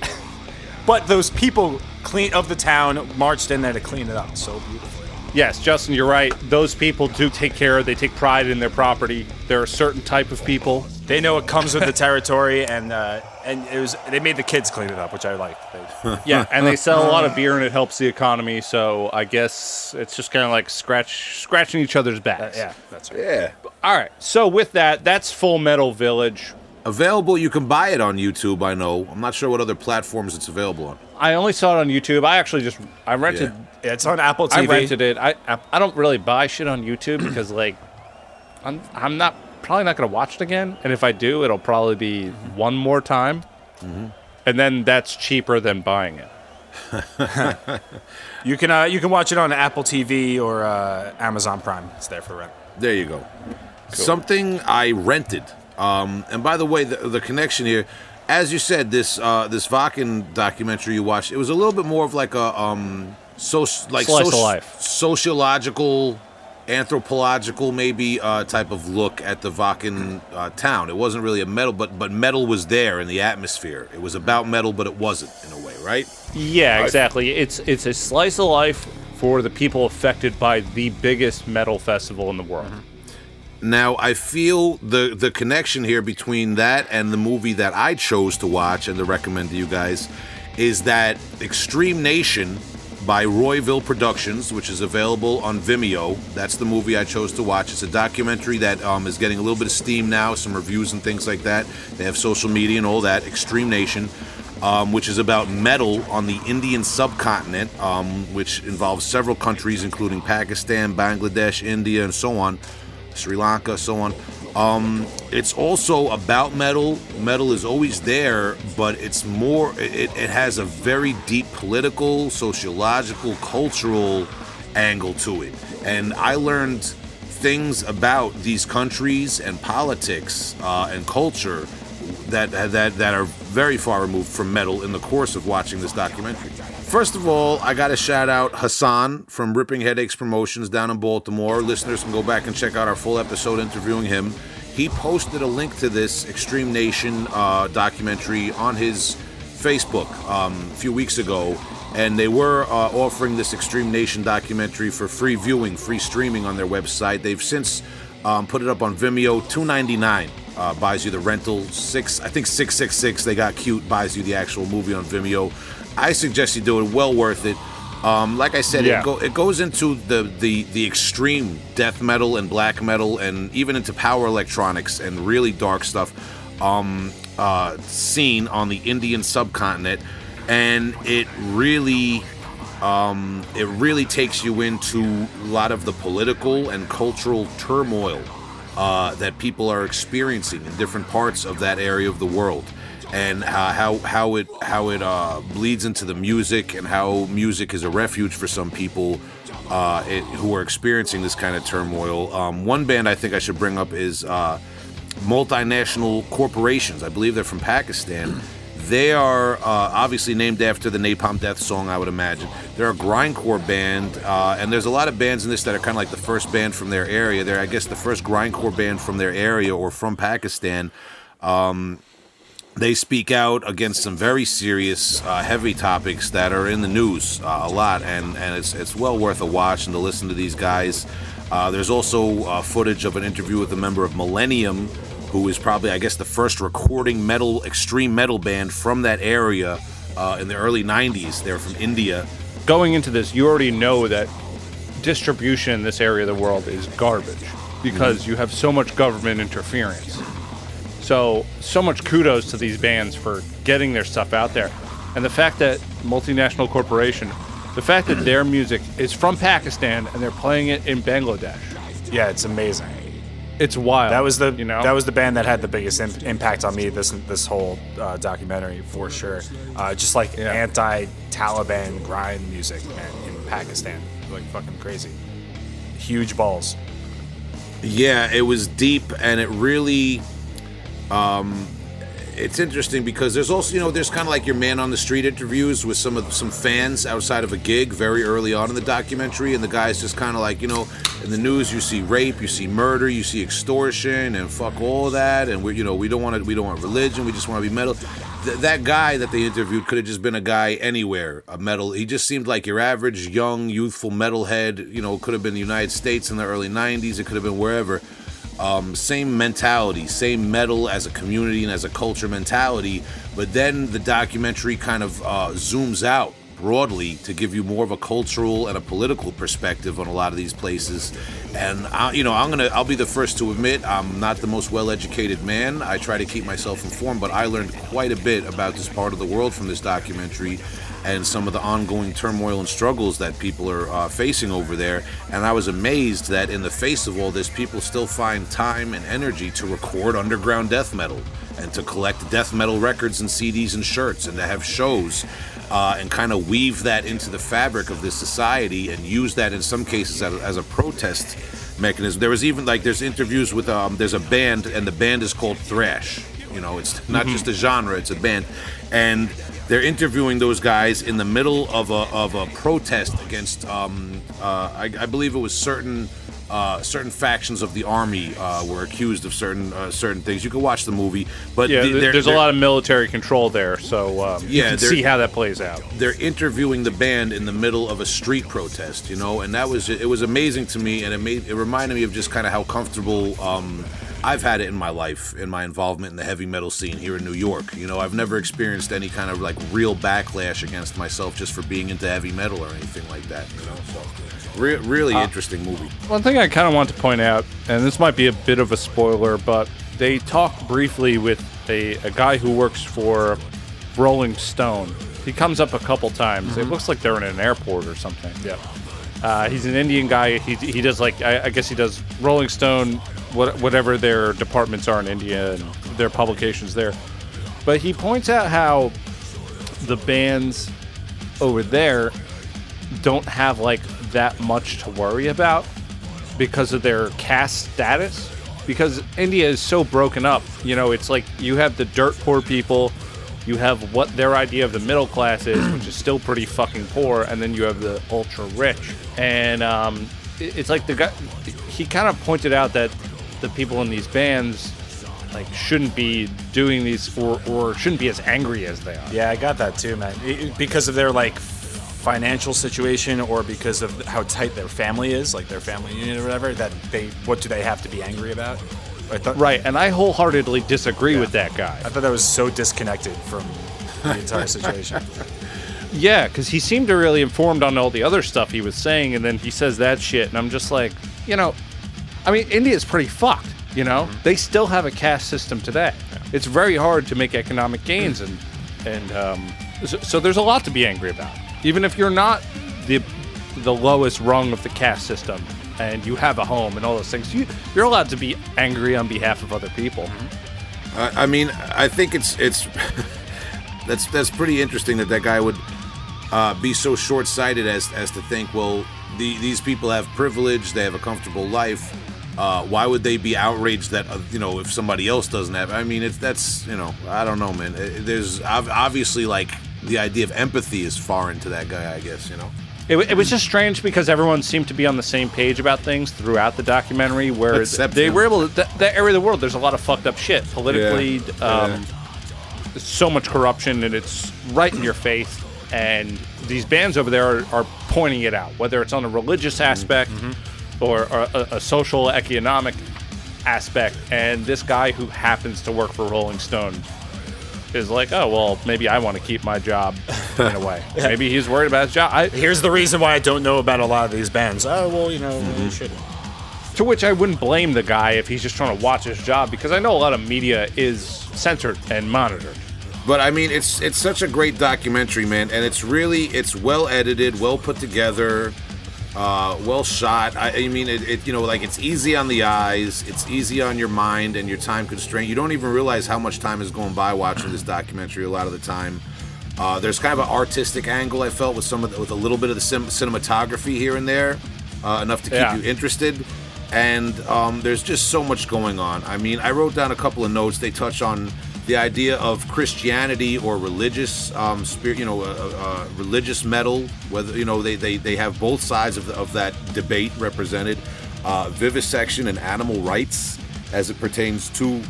But those people clean of the town marched in there to clean it up so beautifully. yes, Justin, you're right. Those people do take care. They take pride in their property. There are certain type of people. They know it comes with the territory, and uh, and it was they made the kids clean it up, which I liked. They, [LAUGHS] Yeah, and they sell a lot of beer and it helps the economy. So I guess it's just kind of like scratch scratching each other's backs. yeah, that's right. Yeah. All right. So with that, that's Full Metal Village. Available, you can buy it on YouTube, I know. I'm not sure what other platforms it's available on. I only saw it on YouTube. I actually just I rented Yeah. It's on Apple TV. I rented it. I I don't really buy shit on YouTube because like I'm I'm not probably not gonna watch it again. And if I do, it'll probably be one more time, and then that's cheaper than buying it. [LAUGHS] You can uh, you can watch it on Apple TV or uh, Amazon Prime. It's there for rent. There you go. Something I rented. Um, and by the way, the, the connection here, as you said, this uh, this Wacken documentary you watched, it was a little bit more of like a um, so like Slice of soci- life. sociological, anthropological maybe uh, type of look at the Wacken uh, town. It wasn't really a metal, but but metal was there in the atmosphere. It was about metal, but it wasn't in a way, right? Yeah, exactly. It's it's a slice of life for the people affected by the biggest metal festival in the world. Now I feel the the connection here between that and the movie that I chose to watch and to recommend to you guys is that Extreme Nation by Royville Productions, which is available on Vimeo. That's the movie I chose to watch. It's a documentary that um, is getting a little bit of steam now, some reviews and things like that. They have social media and all that. Extreme Nation. Um, which is about metal on the Indian subcontinent, um, which involves several countries, including Pakistan, Bangladesh, India, and so on. Sri Lanka, so on. Um, it's also about metal. Metal is always there, but it's more. It, it has a very deep political, sociological, cultural angle to it, and I learned things about these countries and politics uh, and culture that that that are very far removed from metal in the course of watching this documentary. First of all, I got to shout out Hassan from Ripping Headaches Promotions down in Baltimore. Listeners can go back and check out our full episode interviewing him. He posted a link to this Extreme Nation uh, documentary on his Facebook um, a few weeks ago, and they were uh, offering this Extreme Nation documentary for free viewing, free streaming on their website. They've since um, put it up on Vimeo, two ninety nine. Uh, buys you the rental six, I think six six six. They got cute. Buys you the actual movie on Vimeo. I suggest you do it. Well worth it. Um, like I said, Yeah. it, go, it goes into the, the the extreme death metal and black metal, and even into power electronics and really dark stuff. Um, uh, scene on the Indian subcontinent, and it really um, it really takes you into a lot of the political and cultural turmoil uh, that people are experiencing in different parts of that area of the world, and uh, how how it how it uh, bleeds into the music, and how music is a refuge for some people uh, it, who are experiencing this kind of turmoil. Um, one band I think I should bring up is uh, multinational corporations. I believe they're from Pakistan. They are uh, obviously named after the Napalm Death song, I would imagine. They're a grindcore band, uh, and there's a lot of bands in this that are kind of like the first band from their area. They're, I guess, the first grindcore band from their area or from Pakistan. Um, they speak out against some very serious, uh, heavy topics that are in the news uh, a lot, and, and it's, it's well worth a watch and to listen to these guys. Uh, there's also uh, footage of an interview with a member of Millennium, who is probably, I guess, the first recording metal, extreme metal band from that area uh, in the early 90s. They're from India. Going into this, you already know that distribution in this area of the world is garbage because you have so much government interference. So, so much kudos to these bands for getting their stuff out there. And the fact that multinational corporation, the fact that their music is from Pakistan and they're playing it in Bangladesh. Yeah, it's amazing. It's wild. That was the you know that was the band that had the biggest imp- impact on me this this whole uh, documentary for sure. Uh, just like Yeah. anti-Taliban grind music, man, in Pakistan, like fucking crazy. Huge balls. Yeah, it was deep, and it really, um, it's interesting because there's also you know there's kind of like your man on the street interviews with some of some fans outside of a gig very early on in the documentary, and the guy's just kind of like you know in the news you see rape, you see murder, you see extortion, and fuck all that, and we you know we don't want to we don't want religion, we just want to be metal. Th- that guy that they interviewed could have just been a guy anywhere, a metal. He just seemed like your average young, youthful metalhead. You know, could have been the United States in the early '90s. It could have been wherever. Um, same mentality, same metal as a community and as a culture mentality. But then the documentary kind of uh, zooms out broadly to give you more of a cultural and a political perspective on a lot of these places. And I, you know, I'm gonna, I'll be the first to admit I'm not the most well-educated man. I try to keep myself informed, but I learned quite a bit about this part of the world from this documentary and some of the ongoing turmoil and struggles that people are uh, facing over there. And I was amazed that in the face of all this, people still find time and energy to record underground death metal and to collect death metal records and CDs and shirts and to have shows uh, and kind of weave that into the fabric of this society and use that in some cases as, as a protest mechanism. There was even like there's interviews with um, there's a band and the band is called Thrash. You know, it's not just a genre; it's a band, and they're interviewing those guys in the middle of a of a protest against um, uh, I, I believe it was certain. Uh, certain factions of the army uh, were accused of certain uh, certain things. You can watch the movie, but Yeah, they're- there's a lot of military control there, so um, you Yeah, can see how that plays out. they're interviewing the band in the middle of a street protest, you know, and that was it was amazing to me, and it made it reminded me of just kind of how comfortable um, I've had it in my life, in my involvement in the heavy metal scene here in New York. You know, I've never experienced any kind of like real backlash against myself just for being into heavy metal or anything like that. You know, so re- really interesting movie. One thing I kind of want to point out, and this might be a bit of a spoiler, but they talk briefly with a, a guy who works for Rolling Stone. He comes up a couple times. It looks like they're in an airport or something. Yeah. Uh, he's an Indian guy. He, he does like I, I guess he does Rolling Stone, what, whatever their departments are in India and their publications there. But he points out how the bands over there don't have like that much to worry about because of their caste status. Because India is so broken up, you know, it's like you have the dirt poor people, you have what their idea of the middle class is, which is still pretty fucking poor, and then you have the ultra rich. And um, it's like the guy, he kind of pointed out that the people in these bands like shouldn't be doing these or, or shouldn't be as angry as they are. Yeah, I got that too, man. It- because of their like financial situation or because of how tight their family is, like their family unit or whatever, that they what do they have to be angry about? I thought Right, and I wholeheartedly disagree with that guy. I thought that was so disconnected from the entire situation. [LAUGHS] Yeah, because he seemed to really informed on all the other stuff he was saying, and then he says that shit, and I'm just like, you know, I mean, India's pretty fucked. You know, they still have a caste system today. It's very hard to make economic gains, and and um, so, so there's a lot to be angry about. Even if you're not the the lowest rung of the caste system, and you have a home and all those things, you, you're allowed to be angry on behalf of other people. I, I mean, I think it's it's [LAUGHS] that's that's pretty interesting that that guy would uh, be so short-sighted as as to think, well, the, these people have privilege, they have a comfortable life. Uh, why would they be outraged that uh, you know if somebody else doesn't have? I mean, it's that's you know I don't know, man. It- there's obviously like the idea of empathy is foreign to that guy, I guess. You know. It, it was just strange because everyone seemed to be on the same page about things throughout the documentary, where Except they him. were able to. That, that area of the world, there's a lot of fucked up shit politically. Yeah. Um, there's so much corruption, and it's right in your face. And these bands over there are, are pointing it out, whether it's on a religious mm-hmm. aspect mm-hmm. or, or a, a social, economic aspect. And this guy who happens to work for Rolling Stone is like, oh well, maybe I want to keep my job in a way. [LAUGHS] Maybe he's worried about his job. I, Here's the reason why I don't know about a lot of these bands. Oh well, you know, you mm-hmm. shouldn't. To which I wouldn't blame the guy if he's just trying to watch his job because I know a lot of media is censored and monitored. But I mean, it's it's such a great documentary, man, and it's really it's well edited, well put together, uh, well shot. I, I mean, it, it you know like it's easy on the eyes, it's easy on your mind and your time constraint. You don't even realize how much time is going by watching this documentary a lot of the time. Uh, there's kind of an artistic angle I felt with some of the, with a little bit of the sim- cinematography here and there, uh, enough to keep Yeah. you interested. And um, there's just so much going on. I mean, I wrote down a couple of notes. They touch on the idea of Christianity or religious, um, spirit, you know, uh, uh, religious metal. Whether you know they, they, they have both sides of, the, of that debate represented. Uh, vivisection and animal rights as it pertains to,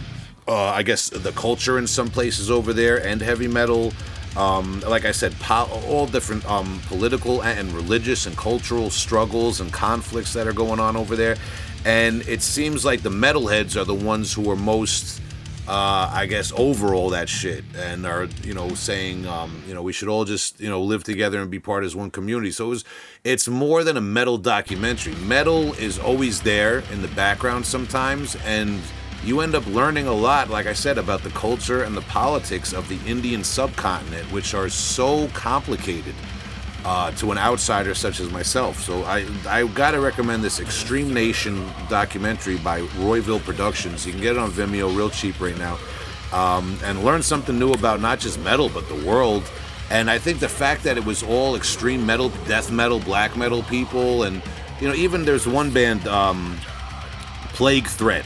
uh, I guess, the culture in some places over there and heavy metal. Um, like I said, po- all different um, political and religious and cultural struggles and conflicts that are going on over there. And it seems like the metalheads are the ones who are most, uh, I guess, over all that shit and are, you know, saying, um, you know, we should all just, you know, live together and be part as one community. So it was, it's more than a metal documentary. Metal is always there in the background sometimes, and you end up learning a lot, like I said, about the culture and the politics of the Indian subcontinent, which are so complicated uh, to an outsider such as myself. So I I gotta recommend this Extreme Nation documentary by Royville Productions. You can get it on Vimeo, real cheap right now, um, and learn something new about not just metal but the world. And I think the fact that it was all extreme metal, death metal, black metal people, and you know even there's one band, um, Plague Throat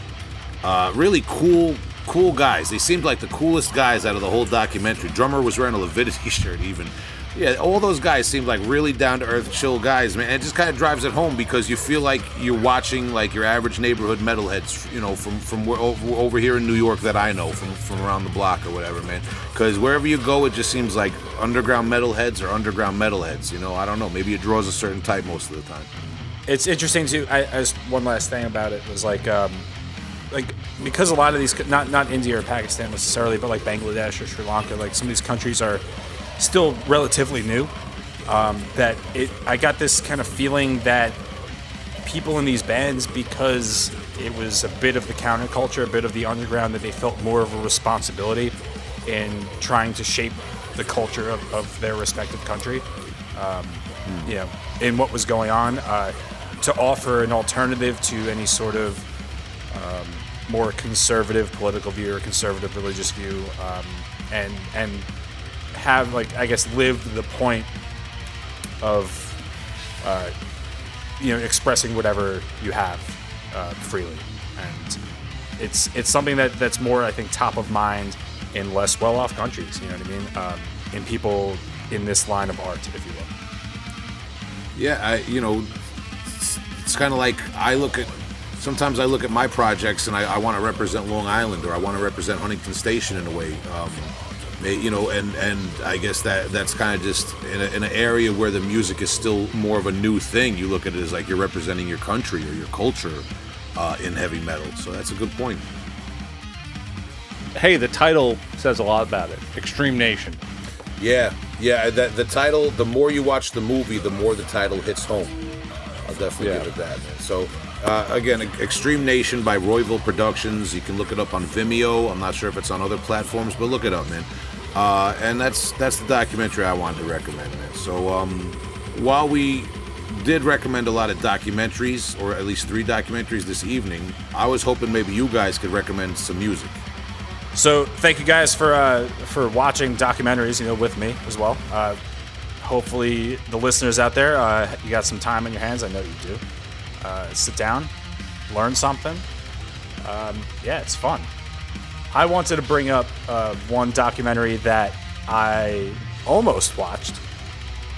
uh, really cool cool guys they seemed like the coolest guys out of the whole documentary drummer was wearing a Lividity [LAUGHS] shirt even yeah all those guys seem like really down to earth chill guys man. And it just kind of drives it home because you feel like you're watching like your average neighborhood metalheads you know from from over, over here in new york that i know from from around the block or whatever man. Because wherever you go it just seems like underground metalheads or underground metalheads you know? I don't know maybe it draws a certain type most of the time. It's interesting too. I, as one last thing about it was like, um, like because a lot of these, not not India or Pakistan necessarily, but like Bangladesh or Sri Lanka, like some of these countries are still relatively new. Um, that it, I got this kind of feeling that people in these bands, because it was a bit of the counterculture, a bit of the underground, that they felt more of a responsibility in trying to shape the culture of, of their respective country. Um, you know, in what was going on, uh, to offer an alternative to any sort of um, more conservative political view or conservative religious view, um, and and have like I guess lived the point of uh, you know expressing whatever you have uh, freely, and it's it's something that that's more I think top of mind in less well-off countries. You know what I mean? Um, in people in this line of art, if you will. Yeah, I you know, it's, it's kind of like I look at. Sometimes I look at my projects and I, I want to represent Long Island or I want to represent Huntington Station in a way. Um, you know, and and I guess that that's kind of just in, a, in an area where the music is still more of a new thing. You look at it as like you're representing your country or your culture uh, in heavy metal. So that's a good point. Hey, the title says a lot about it. Extreme Nation. Yeah, yeah. That the title. The more you watch the movie, the more the title hits home. I'll definitely Yeah. give it that. So uh, again, Extreme Nation by Royville Productions. You can look it up on Vimeo. I'm not sure if it's on other platforms, but look it up, man. Uh, and that's that's the documentary I wanted to recommend, man. So um, while we did recommend a lot of documentaries, or at least three documentaries this evening. I was hoping maybe you guys could recommend some music. So thank you guys for uh, for watching documentaries, you know, with me as well. Uh, hopefully, the listeners out there, uh, you got some time on your hands. I know you do. Uh, sit down, learn something. Um, yeah, it's fun. I wanted to bring up uh, one documentary that I almost watched,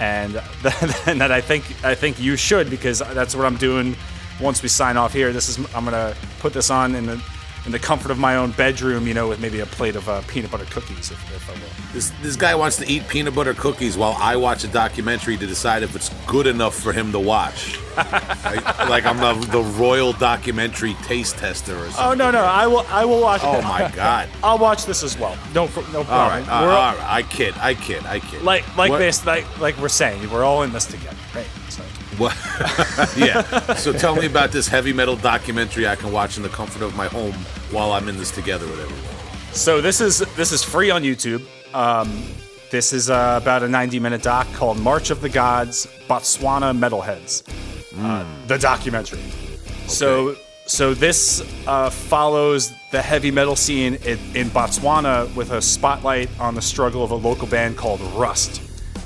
and that, [LAUGHS] and that I think I think you should because that's what I'm doing. Once we sign off here, this is I'm gonna put this on in the in the comfort of my own bedroom, you know, with maybe a plate of uh, peanut butter cookies, if, if I will. This this guy wants to eat peanut butter cookies while I watch a documentary to decide if it's good enough for him to watch. [LAUGHS] like, like I'm the, the royal documentary taste tester or something. Oh no, no, I will, I will watch. Oh my [LAUGHS] god! I'll watch this as well. No, no problem. All right, uh, We're all right. I kid, I kid, I kid. like, like What- this, like, like we're saying, we're all in this together, right? So. What? [LAUGHS] yeah. So tell me about this heavy metal documentary I can watch in the comfort of my home while I'm in this together with everyone. So this is this is free on YouTube. Um, this is uh, about a 90 minute doc called March of the Gods: Botswana Metalheads. Uh, the documentary. So so this uh, follows the heavy metal scene in, in Botswana with a spotlight on the struggle of a local band called Wrust,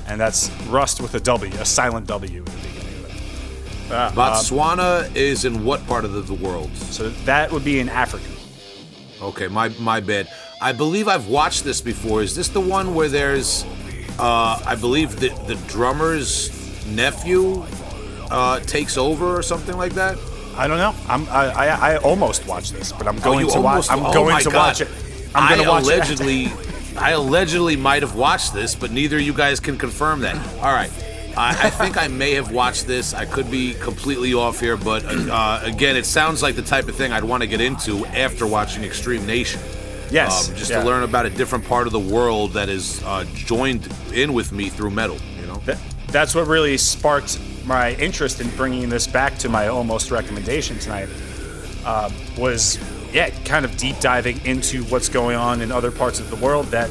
and that's Rust with a W, a silent W beginning. Botswana is in what part of the, the world? So that would be in Africa. Okay, my my bad. I believe I've watched this before. Is this the one where there's, uh, I believe the the drummer's nephew uh, takes over or something like that? I don't know. I'm I, I, I almost watched this, but I'm going Oh, to watch. I'm oh going to God. watch it. I'm going to watch allegedly, I allegedly might have watched this, but neither of you guys can confirm that. All right. I, I think I may have watched this. I could be completely off here, but uh, again, it sounds like the type of thing I'd want to get into after watching Extreme Nation. Yes, Um, just yeah. to learn about a different part of the world that is uh, joined in with me through metal. You know. That, that's what really sparked my interest in bringing this back to my almost recommendation tonight. Uh, was yeah, kind of deep diving into what's going on in other parts of the world that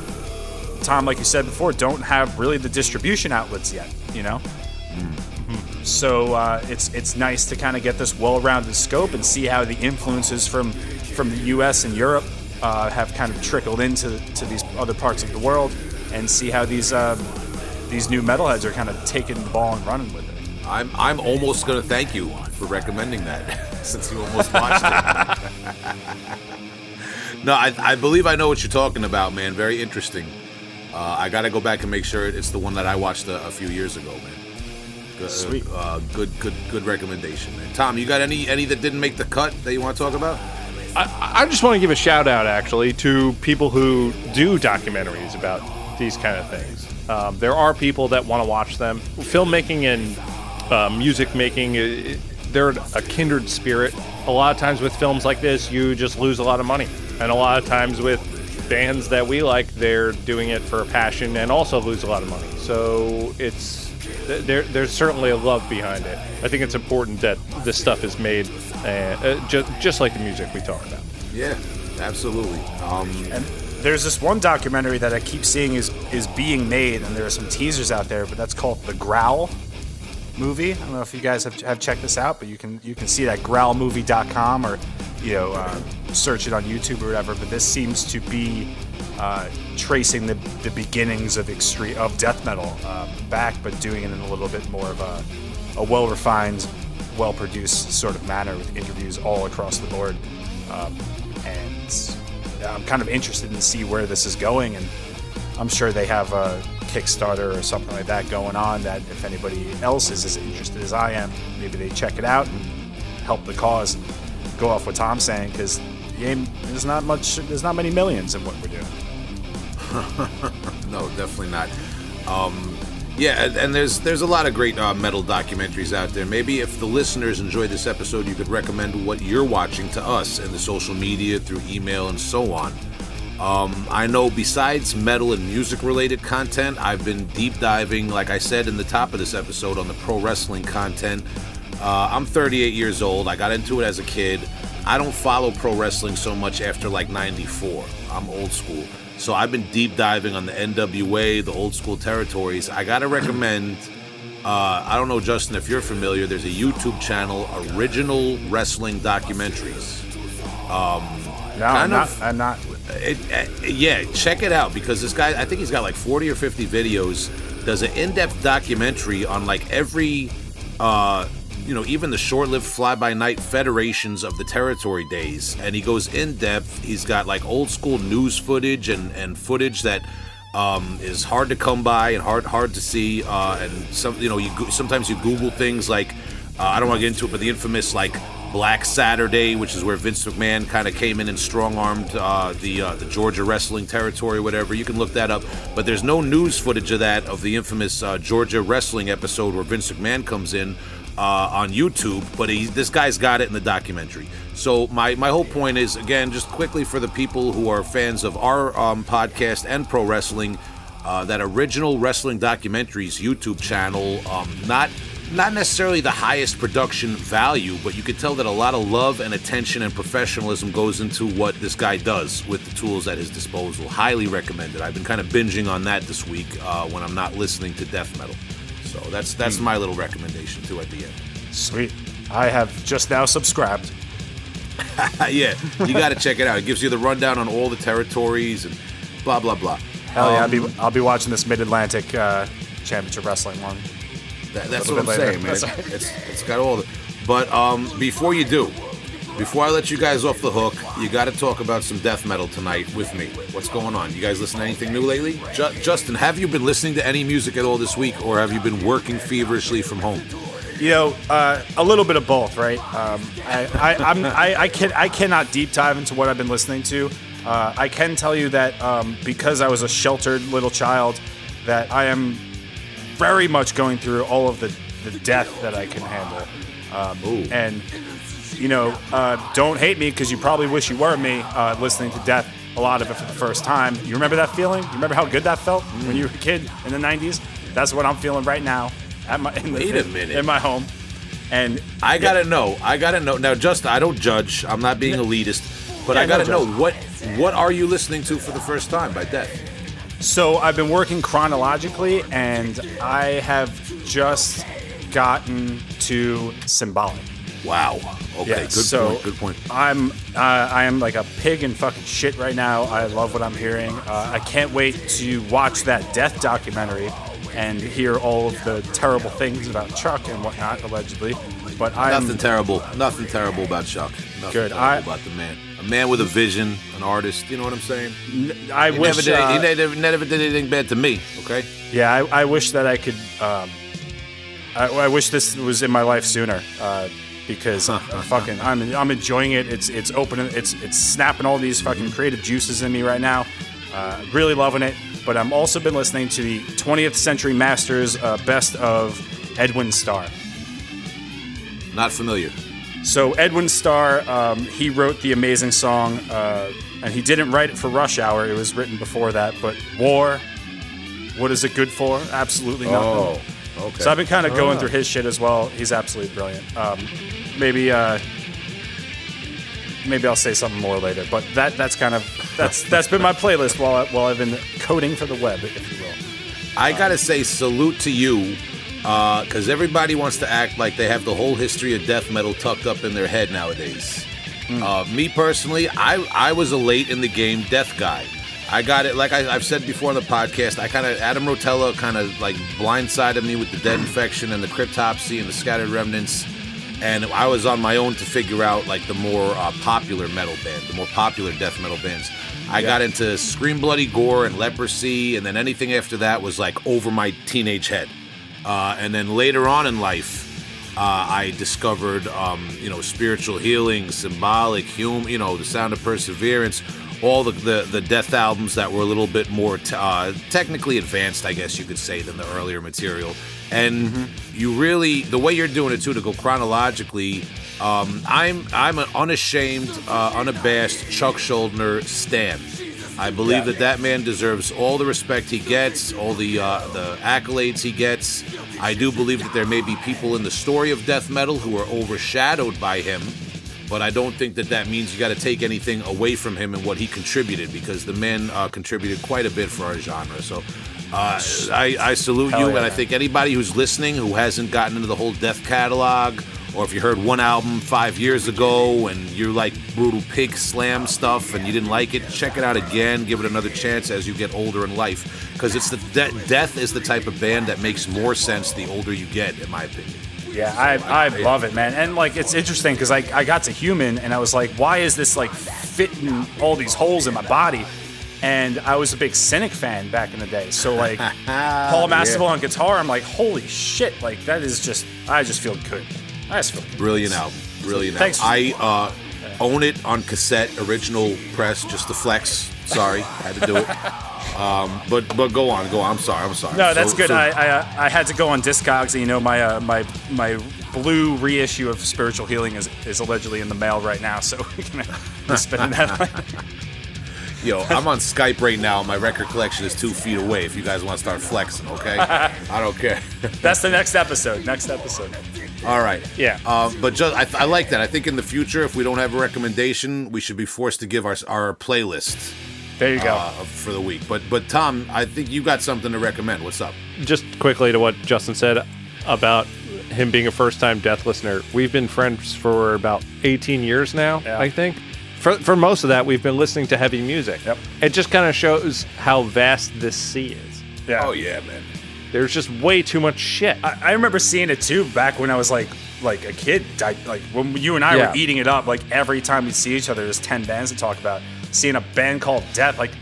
Tom, like you said before, don't have really the distribution outlets yet. You know. Hmm. So uh, it's it's nice to kind of get this well-rounded scope and see how the influences from from the U.S. and Europe uh, have kind of trickled into to these other parts of the world, and see how these um, these new metalheads are kind of taking the ball and running with it. I'm I'm almost gonna thank you for recommending that [LAUGHS] since you almost watched it. [LAUGHS] no, I, I believe I know what you're talking about, man. Very interesting. Uh, I got to go back and make sure it's the one that I watched a, a few years ago, man. Good, Sweet. Uh, good, good, good recommendation, man. Tom, you got any any that didn't make the cut that you want to talk about? I, I just want to give a shout out actually to people who do documentaries about these kind of things. Um, there are people that want to watch them. Filmmaking and uh, music making, i- i- they're a kindred spirit. A lot of times with films like this, you just lose a lot of money. And a lot of times with bands that we like, they're doing it for a passion and also lose a lot of money. So it's there, there's certainly a love behind it. I think it's important that this stuff is made uh, uh, just, just like the music we talk about. Yeah, absolutely. Um, And there's this one documentary that I keep seeing is is being made, and there are some teasers out there, but that's called The Growl movie. I don't know if you guys have, have checked this out, but you can you can see that growlmovie.com or you know uh, search it on YouTube or whatever. But this seems to be uh, tracing the, the beginnings of extreme of death metal um, back, but doing it in a little bit more of a, a well refined, well produced sort of manner with interviews all across the board. Um, and I'm kind of interested to see where this is going, and I'm sure they have a Kickstarter or something like that going on. That if anybody else is as interested as I am, maybe they check it out and help the cause. Go off what Tom's saying because there's not much, there's not many millions in what we're doing. [LAUGHS] no, definitely not. Um, yeah, and, and there's there's a lot of great uh, metal documentaries out there. Maybe if the listeners enjoy this episode, you could recommend what you're watching to us in the social media through email and so on. Um, I know besides metal and music related content, I've been deep diving, like I said in the top of this episode, on the pro wrestling content. Uh, I'm 38 years old. I got into it as a kid. I don't follow pro wrestling so much after like 94. I'm old school. So I've been deep diving on the NWA, the old school territories. I got to recommend Uh, I don't know, Justin, if you're familiar. There's a YouTube channel, Original Wrestling Documentaries. No, I'm not. of- I'm not. It, uh, yeah, check it out because this guy, I think he's got like 40 or 50 videos, does an in depth documentary on like every, uh, you know, even the short lived fly by night federations of the territory days. And he goes in depth. He's got like old school news footage and, and footage that. Um, is hard to come by and hard hard to see, uh, and some you know you sometimes you Google things like uh, I don't want to get into it, but the infamous like Black Saturday, which is where Vince McMahon kind of came in and strong armed uh, the uh, the Georgia wrestling territory, whatever. You can look that up, but there's no news footage of that of the infamous uh, Georgia wrestling episode where Vince McMahon comes in uh, on YouTube. But he, this guy's got it in the documentary. So my my whole point is again, just quickly for the people who are fans of our um, podcast and pro wrestling. Uh, that original wrestling documentaries YouTube channel, um, not not necessarily the highest production value, but you could tell that a lot of love and attention and professionalism goes into what this guy does with the tools at his disposal. Highly recommended. I've been kind of binging on that this week uh, when I'm not listening to death metal. So that's that's my little recommendation too at the end. Sweet. I have just now subscribed. [LAUGHS] yeah, you got to check it out. It gives you the rundown on all the territories and blah blah blah. Hell yeah, I'll Um, be I'll be watching this Mid Atlantic uh, Championship Wrestling one. That, that's what I'm later. saying, man. That's all right. It's it's got all the. But um, before you do, before I let you guys off the hook, you got to talk about some death metal tonight with me. What's going on? You guys listen to anything new lately? Ju- Justin, have you been listening to any music at all this week, or have you been working feverishly from home? You know, uh, a little bit of both, right? Um, I, I, I'm, I, I can I cannot deep dive into what I've been listening to. Uh, I can tell you that um, because I was a sheltered little child, that I am very much going through all of the, the death that I can handle. Um, and you know, uh, don't hate me because you probably wish you were me uh, listening to death. A lot of it for the first time. You remember that feeling? You remember how good that felt when you were a kid in the '90s? That's what I'm feeling right now at my in the, a in- minute. in my home. And I gotta know. I gotta know. Now, just I don't judge. I'm not being elitist, but Yeah, I gotta no know what what are you listening to for the first time by Death? So I've been working chronologically, and I have just gotten to symbolic. Wow. Okay. Yeah, good so point. Good point. I'm uh, I am like a pig in fucking shit right now. I love what I'm hearing. Uh, I can't wait to watch that death documentary and hear all of the terrible things about Chuck and whatnot allegedly. But I'm Nothing terrible. Nothing terrible about Chuck. Nothing Good. terrible I- about the man. A man with a vision, an artist. You know what I'm saying? I He wish never did. uh, he never, never did anything bad to me. Okay. Yeah, I, I wish that I could. Um, I, I wish this was in my life sooner, uh, because I'm [LAUGHS] fucking I'm I'm enjoying it. It's it's opening. It's it's snapping all these fucking creative juices in me right now. Uh, really loving it. But I'm also been listening to the 20th Century Masters uh, best of Edwin Starr. Not familiar. So Edwin Starr, um, he wrote the amazing song, uh, and he didn't write it for Rush Hour. It was written before that. But War, what is it good for? Absolutely nothing. Oh, okay. So I've been kind of going through his shit as well. He's absolutely brilliant. Um, maybe uh, maybe I'll say something more later. But that that's kind of that's [LAUGHS] that's been my playlist while I, while I've been coding for the web, if you will. I gotta say, salute to you, because everybody wants to act like they have the whole history of death metal tucked up in their head nowadays. Uh, me personally, I I was a late in the game death guy. I got it, like I, I've said before on the podcast. I kind of Adam Rotella kind of like blindsided me with the dead infection and the cryptopsy and the scattered remnants, and I was on my own to figure out like the more uh, popular metal band, the more popular death metal bands. I got into Scream Bloody Gore and Leprosy, and then anything after that was like over my teenage head. Uh, and then later on in life, uh, I discovered, um, you know, spiritual healing, symbolic, hum, you know, the sound of perseverance, all the, the, the death albums that were a little bit more t- uh, technically advanced, I guess you could say, than the earlier material. And you really, the way you're doing it too, to go chronologically, um, I'm I'm an unashamed, uh, unabashed Chuck Schuldiner stan. I believe that that man deserves all the respect he gets, all the uh, the accolades he gets. I do believe that there may be people in the story of death metal who are overshadowed by him, but I don't think that that means you got to take anything away from him and what he contributed because the man uh, contributed quite a bit for our genre. So Uh, I, I salute Hell you, yeah, and I think anybody who's listening who hasn't gotten into the whole Death catalog, or if you heard one album five years ago and you're like brutal pig slam stuff and you didn't like it, check it out again. Give it another chance as you get older in life, because it's the de- Death is the type of band that makes more sense the older you get, in my opinion. Yeah, I, I love it, man. And like, it's interesting because I, I got to human and I was like, why is this like fitting all these holes in my body? And I was a big Cynic fan back in the day. So like, [LAUGHS] Paul Masvidal on guitar, I'm like, holy shit! Like that is just, I just feel good. I just. Brilliant album. Brilliant Thanks. album. I uh, own it on cassette, original press, just the flex. Sorry, had to do it. [LAUGHS] Um, but but go on, go on. I'm sorry, I'm sorry. No, that's So- good. so- I, I uh, I had to go on Discogs. and You know, my uh, my my blue reissue of Spiritual Healing is, is allegedly in the mail right now. So [LAUGHS] we can spend that. [LAUGHS] Yo, I'm on Skype right now. My record collection is two feet away. If you guys want to start flexing, okay? [LAUGHS] I don't care. That's the next episode. Next episode. All right. Yeah. Um, but just I, I like that. I think in the future, if we don't have a recommendation, we should be forced to give our our playlist There you go. uh, for the week. But but Tom, I think you got something to recommend. What's up? just quickly to what Justin said about him being a first time death listener. We've been friends for about 18 years now, Yeah. I think. For, for most of that, we've been listening to heavy music. Yep. It just kind of shows how vast this sea is. yeah. Oh yeah, man. There's just way too much shit. I, I remember seeing it too back when I was like like a kid. I, like when you and I Yeah. were eating it up. Like every time we'd see each other, there's ten bands to talk about. Seeing a band called Death, like,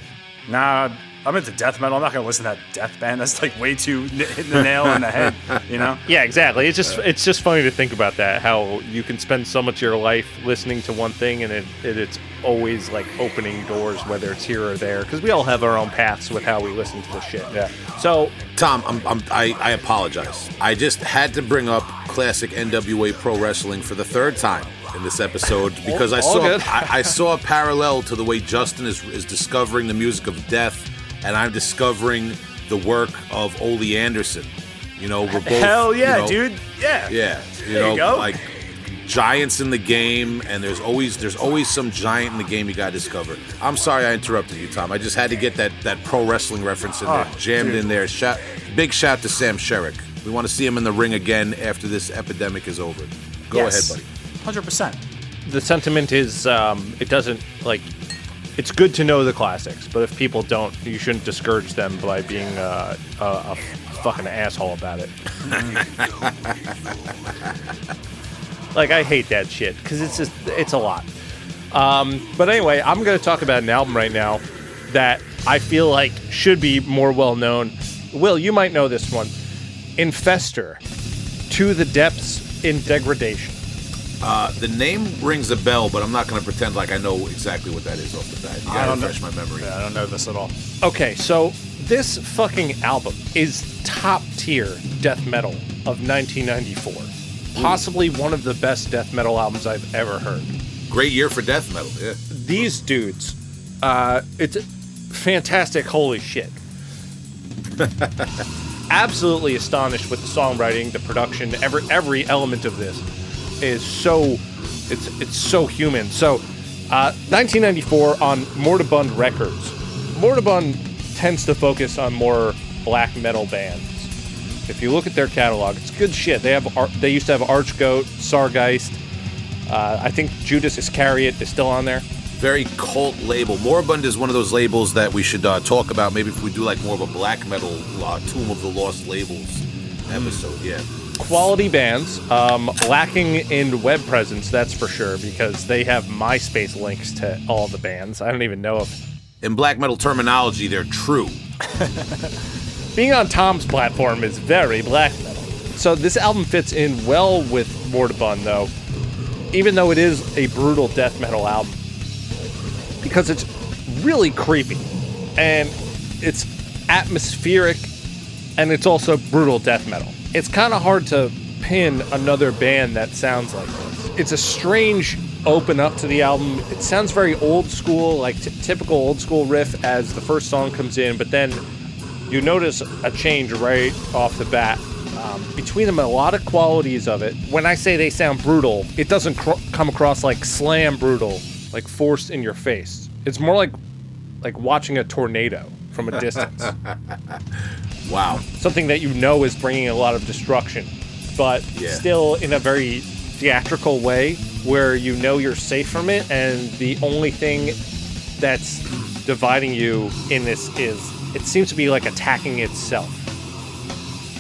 nah, I'm into death metal. I'm not gonna listen to that death band. That's like way too n- hitting the nail on the head. You know? [LAUGHS] Yeah, exactly. It's just it's just funny to think about that. How you can spend so much of your life listening to one thing, and it, it it's always like opening doors, whether it's here or there. Because we all have our own paths with how we listen to the shit. Yeah. So Tom, I'm, I'm, I, I apologize. I just had to bring up classic NWA Pro Wrestling for the third time in this episode because I saw. I, I saw a parallel to the way Justin is, is discovering the music of death, and I'm discovering the work of Ole Anderson. You know, we're both Hell yeah, you know, dude. Yeah. Yeah, you There know, you go. like giants in the game, and there's always there's always some giant in the game you gotta discover. I'm sorry I interrupted you, Tom. I just had to get that that pro wrestling reference in there, Oh, jammed dude. in there. Shout, big shout to Sam Sherrick. We want to see him in the ring again after this epidemic is over. Go Yes. ahead, buddy. Hundred percent. the sentiment is um, it doesn't like it's good to know the classics, but if people don't, you shouldn't discourage them by being uh, a, a fucking asshole about it. [LAUGHS] like I hate that shit because it's just it's a lot. Um, but anyway, I'm going to talk about an album right now that I feel like should be more well known. Will, you might know this one. Infester, To the Depths in Degradation. Uh, the name rings a bell, but I'm not going to pretend like I know exactly what that is off the bat. You I got to don't know. refresh my memory. Yeah, I don't know this at all. Okay, so this fucking album is top tier death metal of 1994. Possibly one of the best death metal albums I've ever heard. Great year for death metal. Yeah. These dudes, uh, it's fantastic. Holy shit. [LAUGHS] Absolutely astonished with the songwriting, the production, every every element of this is so it's it's so human. So, uh, 1994 on Moribund Records. Moribund tends to focus on more black metal bands. If you look at their catalog, it's good shit. They have they used to have Archgoat, Sargeist. Uh, I think Judas Iscariot is still on there. very cult label. Moribund is one of those labels that we should uh, talk about. Maybe if we do like more of a black metal uh, Tomb of the Lost Labels episode. Yeah. Quality bands, um, lacking in web presence, that's for sure, because they have MySpace links to all the bands. I don't even know if In black metal terminology, they're true. [LAUGHS] being on Tom's platform is very black metal. So this album fits in well with Moribund, though, even though it is a brutal death metal album, because it's really creepy and it's atmospheric and it's also brutal death metal. It's kind of hard to pin another band that sounds like this. It's a strange open up to the album. It sounds very old school, like t- typical old school riff as the first song comes in, but then you notice a change right off the bat. Um, between lot of qualities of it. When I say they sound brutal, it doesn't cr- come across like slam brutal, like forced in your face. It's more like like watching a tornado from a distance. [LAUGHS] Wow. Something that you know is bringing a lot of destruction, but Yeah. still in a very theatrical way where you know you're safe from it, and the only thing that's dividing you in this is it seems to be like attacking itself.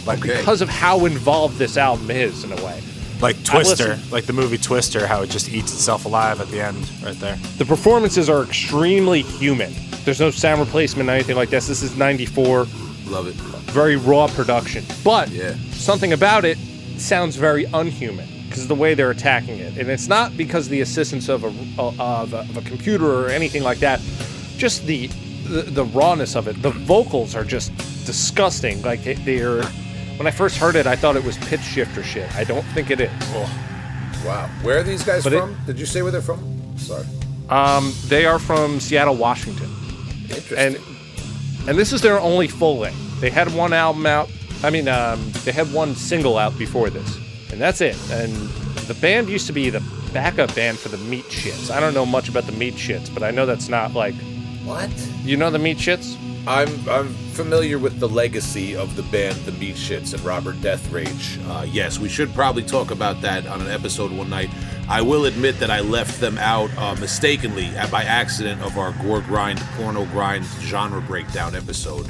Like Okay. because of how involved this album is in a way. Like Twister, like the movie Twister, how it just eats itself alive at the end, right there. The performances are extremely human. There's no sound replacement or anything like this. This is 94, Love it. very raw production. But Yeah. something about it sounds very unhuman because of the way they're attacking it. And it's not because of the assistance of a, of a, of a computer or anything like that. Just the, the the rawness of it. The vocals are just disgusting. Like they- they're. When I first heard it, I thought it was pitch shifter shit. I don't think it is. Wow. Where are these guys But it- from? Did you say where they're from? Sorry. Um, they are from Seattle, Washington. Interesting. and and this is their only full length. They had one album out. I mean, um, they had one single out before this, and that's it. And the band used to be the backup band for the Meat Shits. I don't know much about the Meat Shits, but I know that's not like what? you know the Meat Shits. I'm I'm familiar with the legacy of the band The Meat Shits and Robert Death Rage. Uh, yes, we should probably talk about that on an episode one night. I will admit that I left them out uh, mistakenly and by accident of our gore grind, porno grind genre breakdown episode.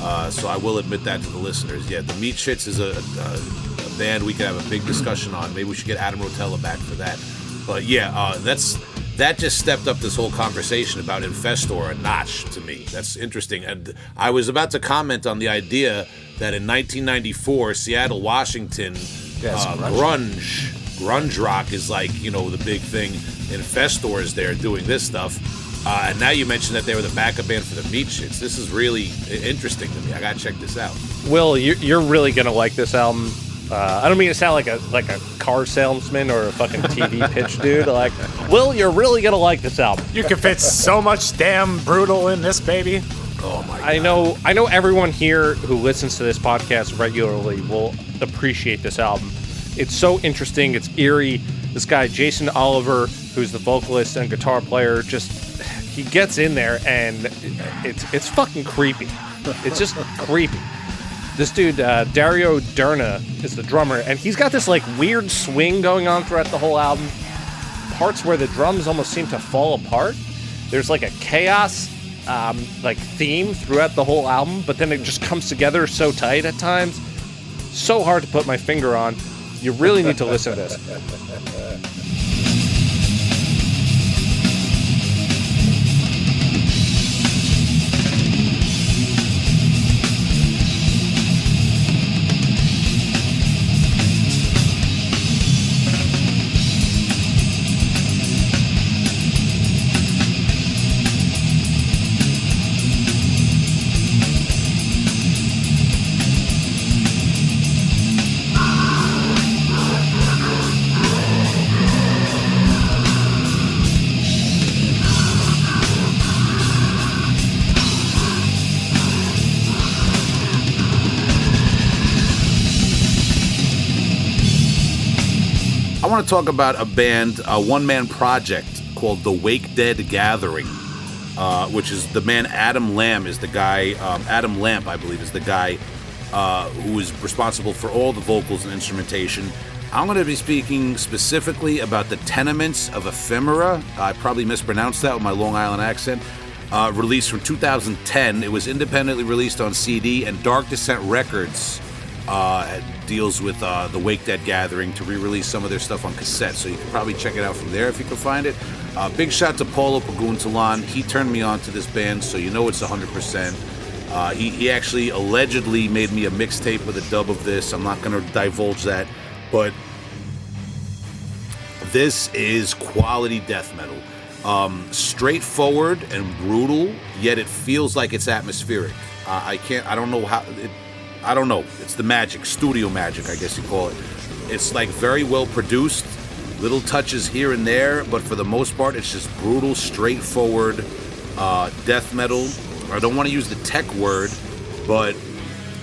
Uh, so I will admit that to the listeners. Yeah, the Meat Shits is a, a, a band we could have a big discussion on. Maybe we should get Adam Rotella back for that. But yeah, uh, that's that just stepped up this whole conversation about Infester a notch to me. That's interesting. And I was about to comment on the idea that in 1994, Seattle, Washington, Yeah, it's uh, grunge. grunge, grunge rock is like you know the big thing. Infester is there doing this stuff. Uh, and now you mentioned that they were the backup band for the Meat Shits. This is really interesting to me. I gotta check this out. Will, you're, you're really gonna like this album. Uh, I don't mean to sound like a like a car salesman or a fucking TV [LAUGHS] pitch dude. Like, Will, you're really gonna like this album. You can fit so much damn brutal in this baby. Oh my! I know I know everyone here who listens to this podcast regularly will appreciate this album. It's so interesting, it's eerie. This guy Jason Oliver, who's the vocalist and guitar player, just he gets in there and it's it's fucking creepy. It's just creepy. This dude uh, Dario Derna is the drummer and he's got this like weird swing going on throughout the whole album. Parts where the drums almost seem to fall apart. There's like a chaos um, like theme throughout the whole album, but then it just comes together so tight at times. So hard to put my finger on. You really need to listen to this. [LAUGHS] I want to talk about a band, a one-man project called the Wakedead Gathering, uh, which is the man Adam Lamb is the guy. Um, Adam Lamp, I believe, is the guy uh, who is responsible for all the vocals and instrumentation. I'm going to be speaking specifically about the Tenements of Ephemera. I probably mispronounced that with my Long Island accent. Uh, released from 2010. It was independently released on CD, and Dark Descent Records uh, deals with uh, the Wakedead Gathering to re-release some of their stuff on cassette. So you can probably check it out from there if you can find it. Uh, big shout to Paulo Paguntalan. He turned me on to this band, so you know it's 100%. Uh, he, he actually allegedly made me a mixtape with a dub of this. I'm not going to divulge that, but this is quality death metal. Um, straightforward and brutal, yet it feels like it's atmospheric. Uh, I can't. I don't know how. It, I don't know. It's the magic, studio magic, I guess you call it. It's like very well produced, little touches here and there, but for the most part, it's just brutal, straightforward uh, death metal. I don't want to use the tech word, but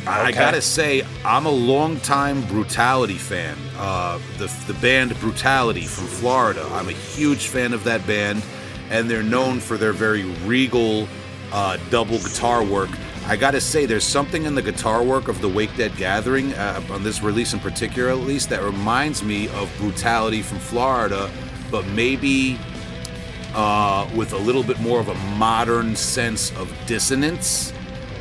I, I gotta say, I'm a longtime Brutality fan. Uh, the the band Brutality from Florida. I'm a huge fan of that band, and they're known for their very regal, uh, double guitar work. I gotta say, there's something in the guitar work of the Wakedead Gathering, uh, on this release in particular at least, that reminds me of Brutality from Florida, but maybe uh, with a little bit more of a modern sense of dissonance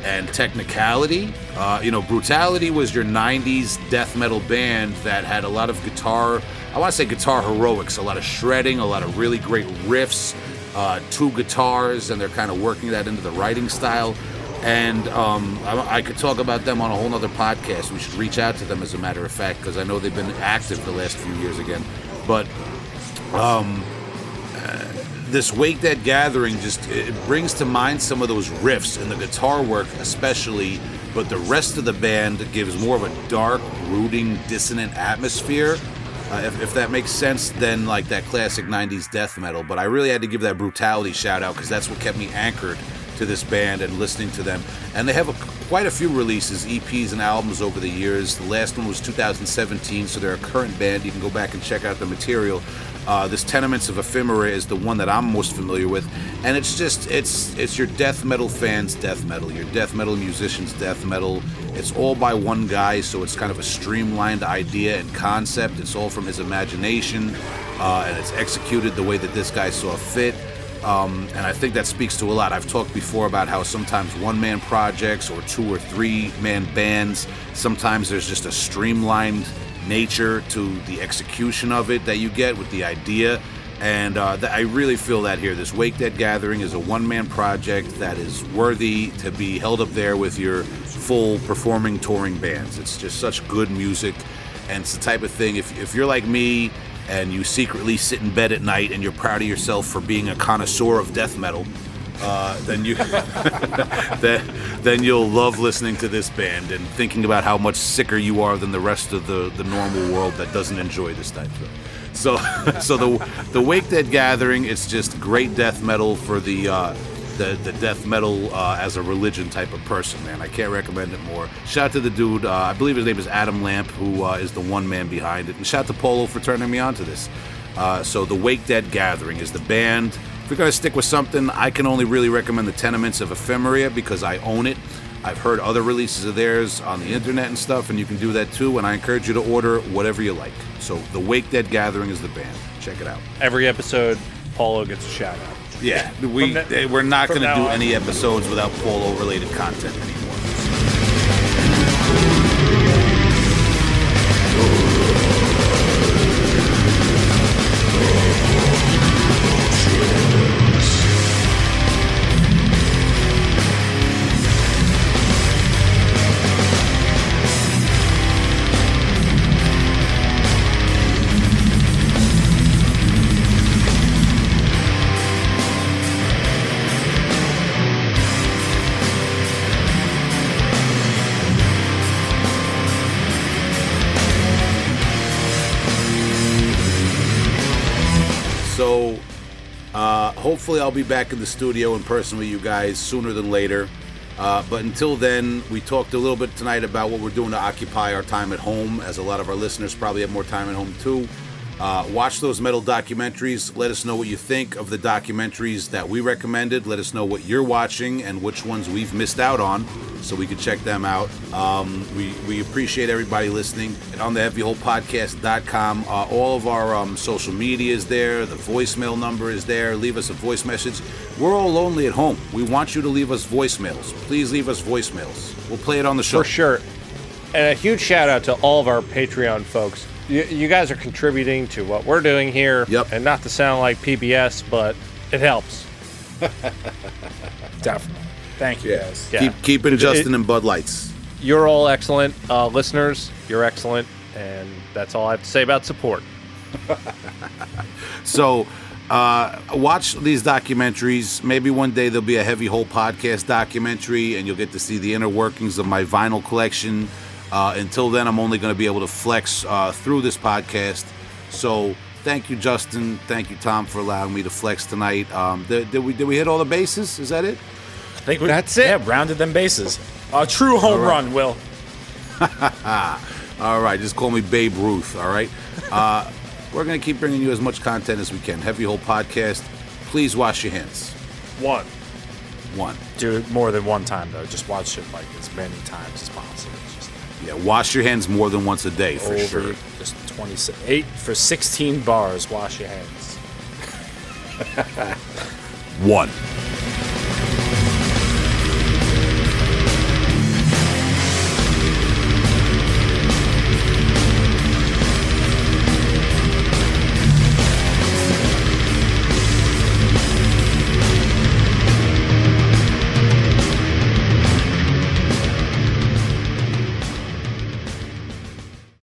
and technicality. Uh, you know, Brutality was your 90s death metal band that had a lot of guitar, I want to say guitar heroics, a lot of shredding, a lot of really great riffs, uh, two guitars, and they're kind of working that into the writing style. And um, I, I could talk about them on a whole nother podcast. We should reach out to them, as a matter of fact, because I know they've been active the last few years again. But um, this Wakedead Gathering just it brings to mind some of those riffs and the guitar work, especially. But the rest of the band gives more of a dark, brooding, dissonant atmosphere. Uh, if, if that makes sense, then like that classic '90s death metal. But I really had to give that brutality shout out because that's what kept me anchored to this band and listening to them. And they have a, quite a few releases, EPs and albums over the years. The last one was 2017, so they're a current band. You can go back and check out the material. Uh, this Tenements of Ephemera is the one that I'm most familiar with, and it's just it's it's your death metal fans' death metal, your death metal musicians' death metal. It's all by one guy, so it's kind of a streamlined idea and concept. It's all from his imagination, uh, and it's executed the way that this guy saw fit. Um, and I think that speaks to a lot. I've talked before about how sometimes one man projects or two or three man bands, sometimes there's just a streamlined nature to the execution of it that you get with the idea. And uh, th- I really feel that here. This Wakedead Gathering is a one man project that is worthy to be held up there with your full performing touring bands. It's just such good music. And it's the type of thing, if, if you're like me and you secretly sit in bed at night and you're proud of yourself for being a connoisseur of death metal, uh, then you [LAUGHS] then, then you'll love listening to this band and thinking about how much sicker you are than the rest of the, the normal world that doesn't enjoy this type of. So [LAUGHS] so the the Wakedead Gathering, it's just great death metal for the uh, the, the death metal uh, as a religion type of person, man. I can't recommend it more. Shout out to the dude, uh, I believe his name is Adam Lamp, who uh, is the one man behind it. And shout out to Paulo for turning me on to this. Uh, so the Wakedead Gathering is the band. If you're gonna stick with something, I can only really recommend the Tenements of Ephemeria because I own it. I've heard other releases of theirs on the internet and stuff, and you can do that too. And I encourage you to order whatever you like. So the Wakedead Gathering is the band. Check it out. Every episode, Paulo gets a shout out. Yeah, we eh, we're not going to do on. any episodes without Paulo related content anymore. Hopefully, I'll be back in the studio in person with you guys sooner than later. Uh, but until then, we talked a little bit tonight about what we're doing to occupy our time at home, as a lot of our listeners probably have more time at home too. Uh, watch those metal documentaries. Let us know what you think of the documentaries that we recommended. Let us know what you're watching and which ones we've missed out on so we can check them out. Um, we, we appreciate everybody listening. And on the heavyholepodcast.com, uh, all of our um, social media is there. The voicemail number is there. Leave us a voice message. We're all lonely at home. We want you to leave us voicemails. Please leave us voicemails. We'll play it on the show. For sure. And a huge shout out to all of our Patreon folks. You, you guys are contributing to what we're doing here. Yep. And not to sound like PBS, but it helps. [LAUGHS] Definitely. Thank you, guys. Yeah. Keep keeping Justin it- and Bud Lights. You're all excellent uh, listeners. You're excellent. And that's all I have to say about support. [LAUGHS] So, uh, watch these documentaries. Maybe one day there'll be a Heavy Hole podcast documentary, and you'll get to see the inner workings of my vinyl collection. Uh, until then, I'm only going to be able to flex uh, through this podcast. So, thank you, Justin. Thank you, Tom, for allowing me to flex tonight. Um, did, did we did we hit all the bases? Is that it? I think we, That's it. Yeah, rounded them bases. A true home All right. run, Will. [LAUGHS] All right, just call me Babe Ruth. All right. Uh, [LAUGHS] we're going to keep bringing you as much content as we can. Heavy Hole podcast. Please wash your hands. One. One. Do it more than one time though. Just watch it like as many times as possible. Yeah, wash your hands more than once a day for over sure. Just 28 for 16 bars. Wash your hands. One.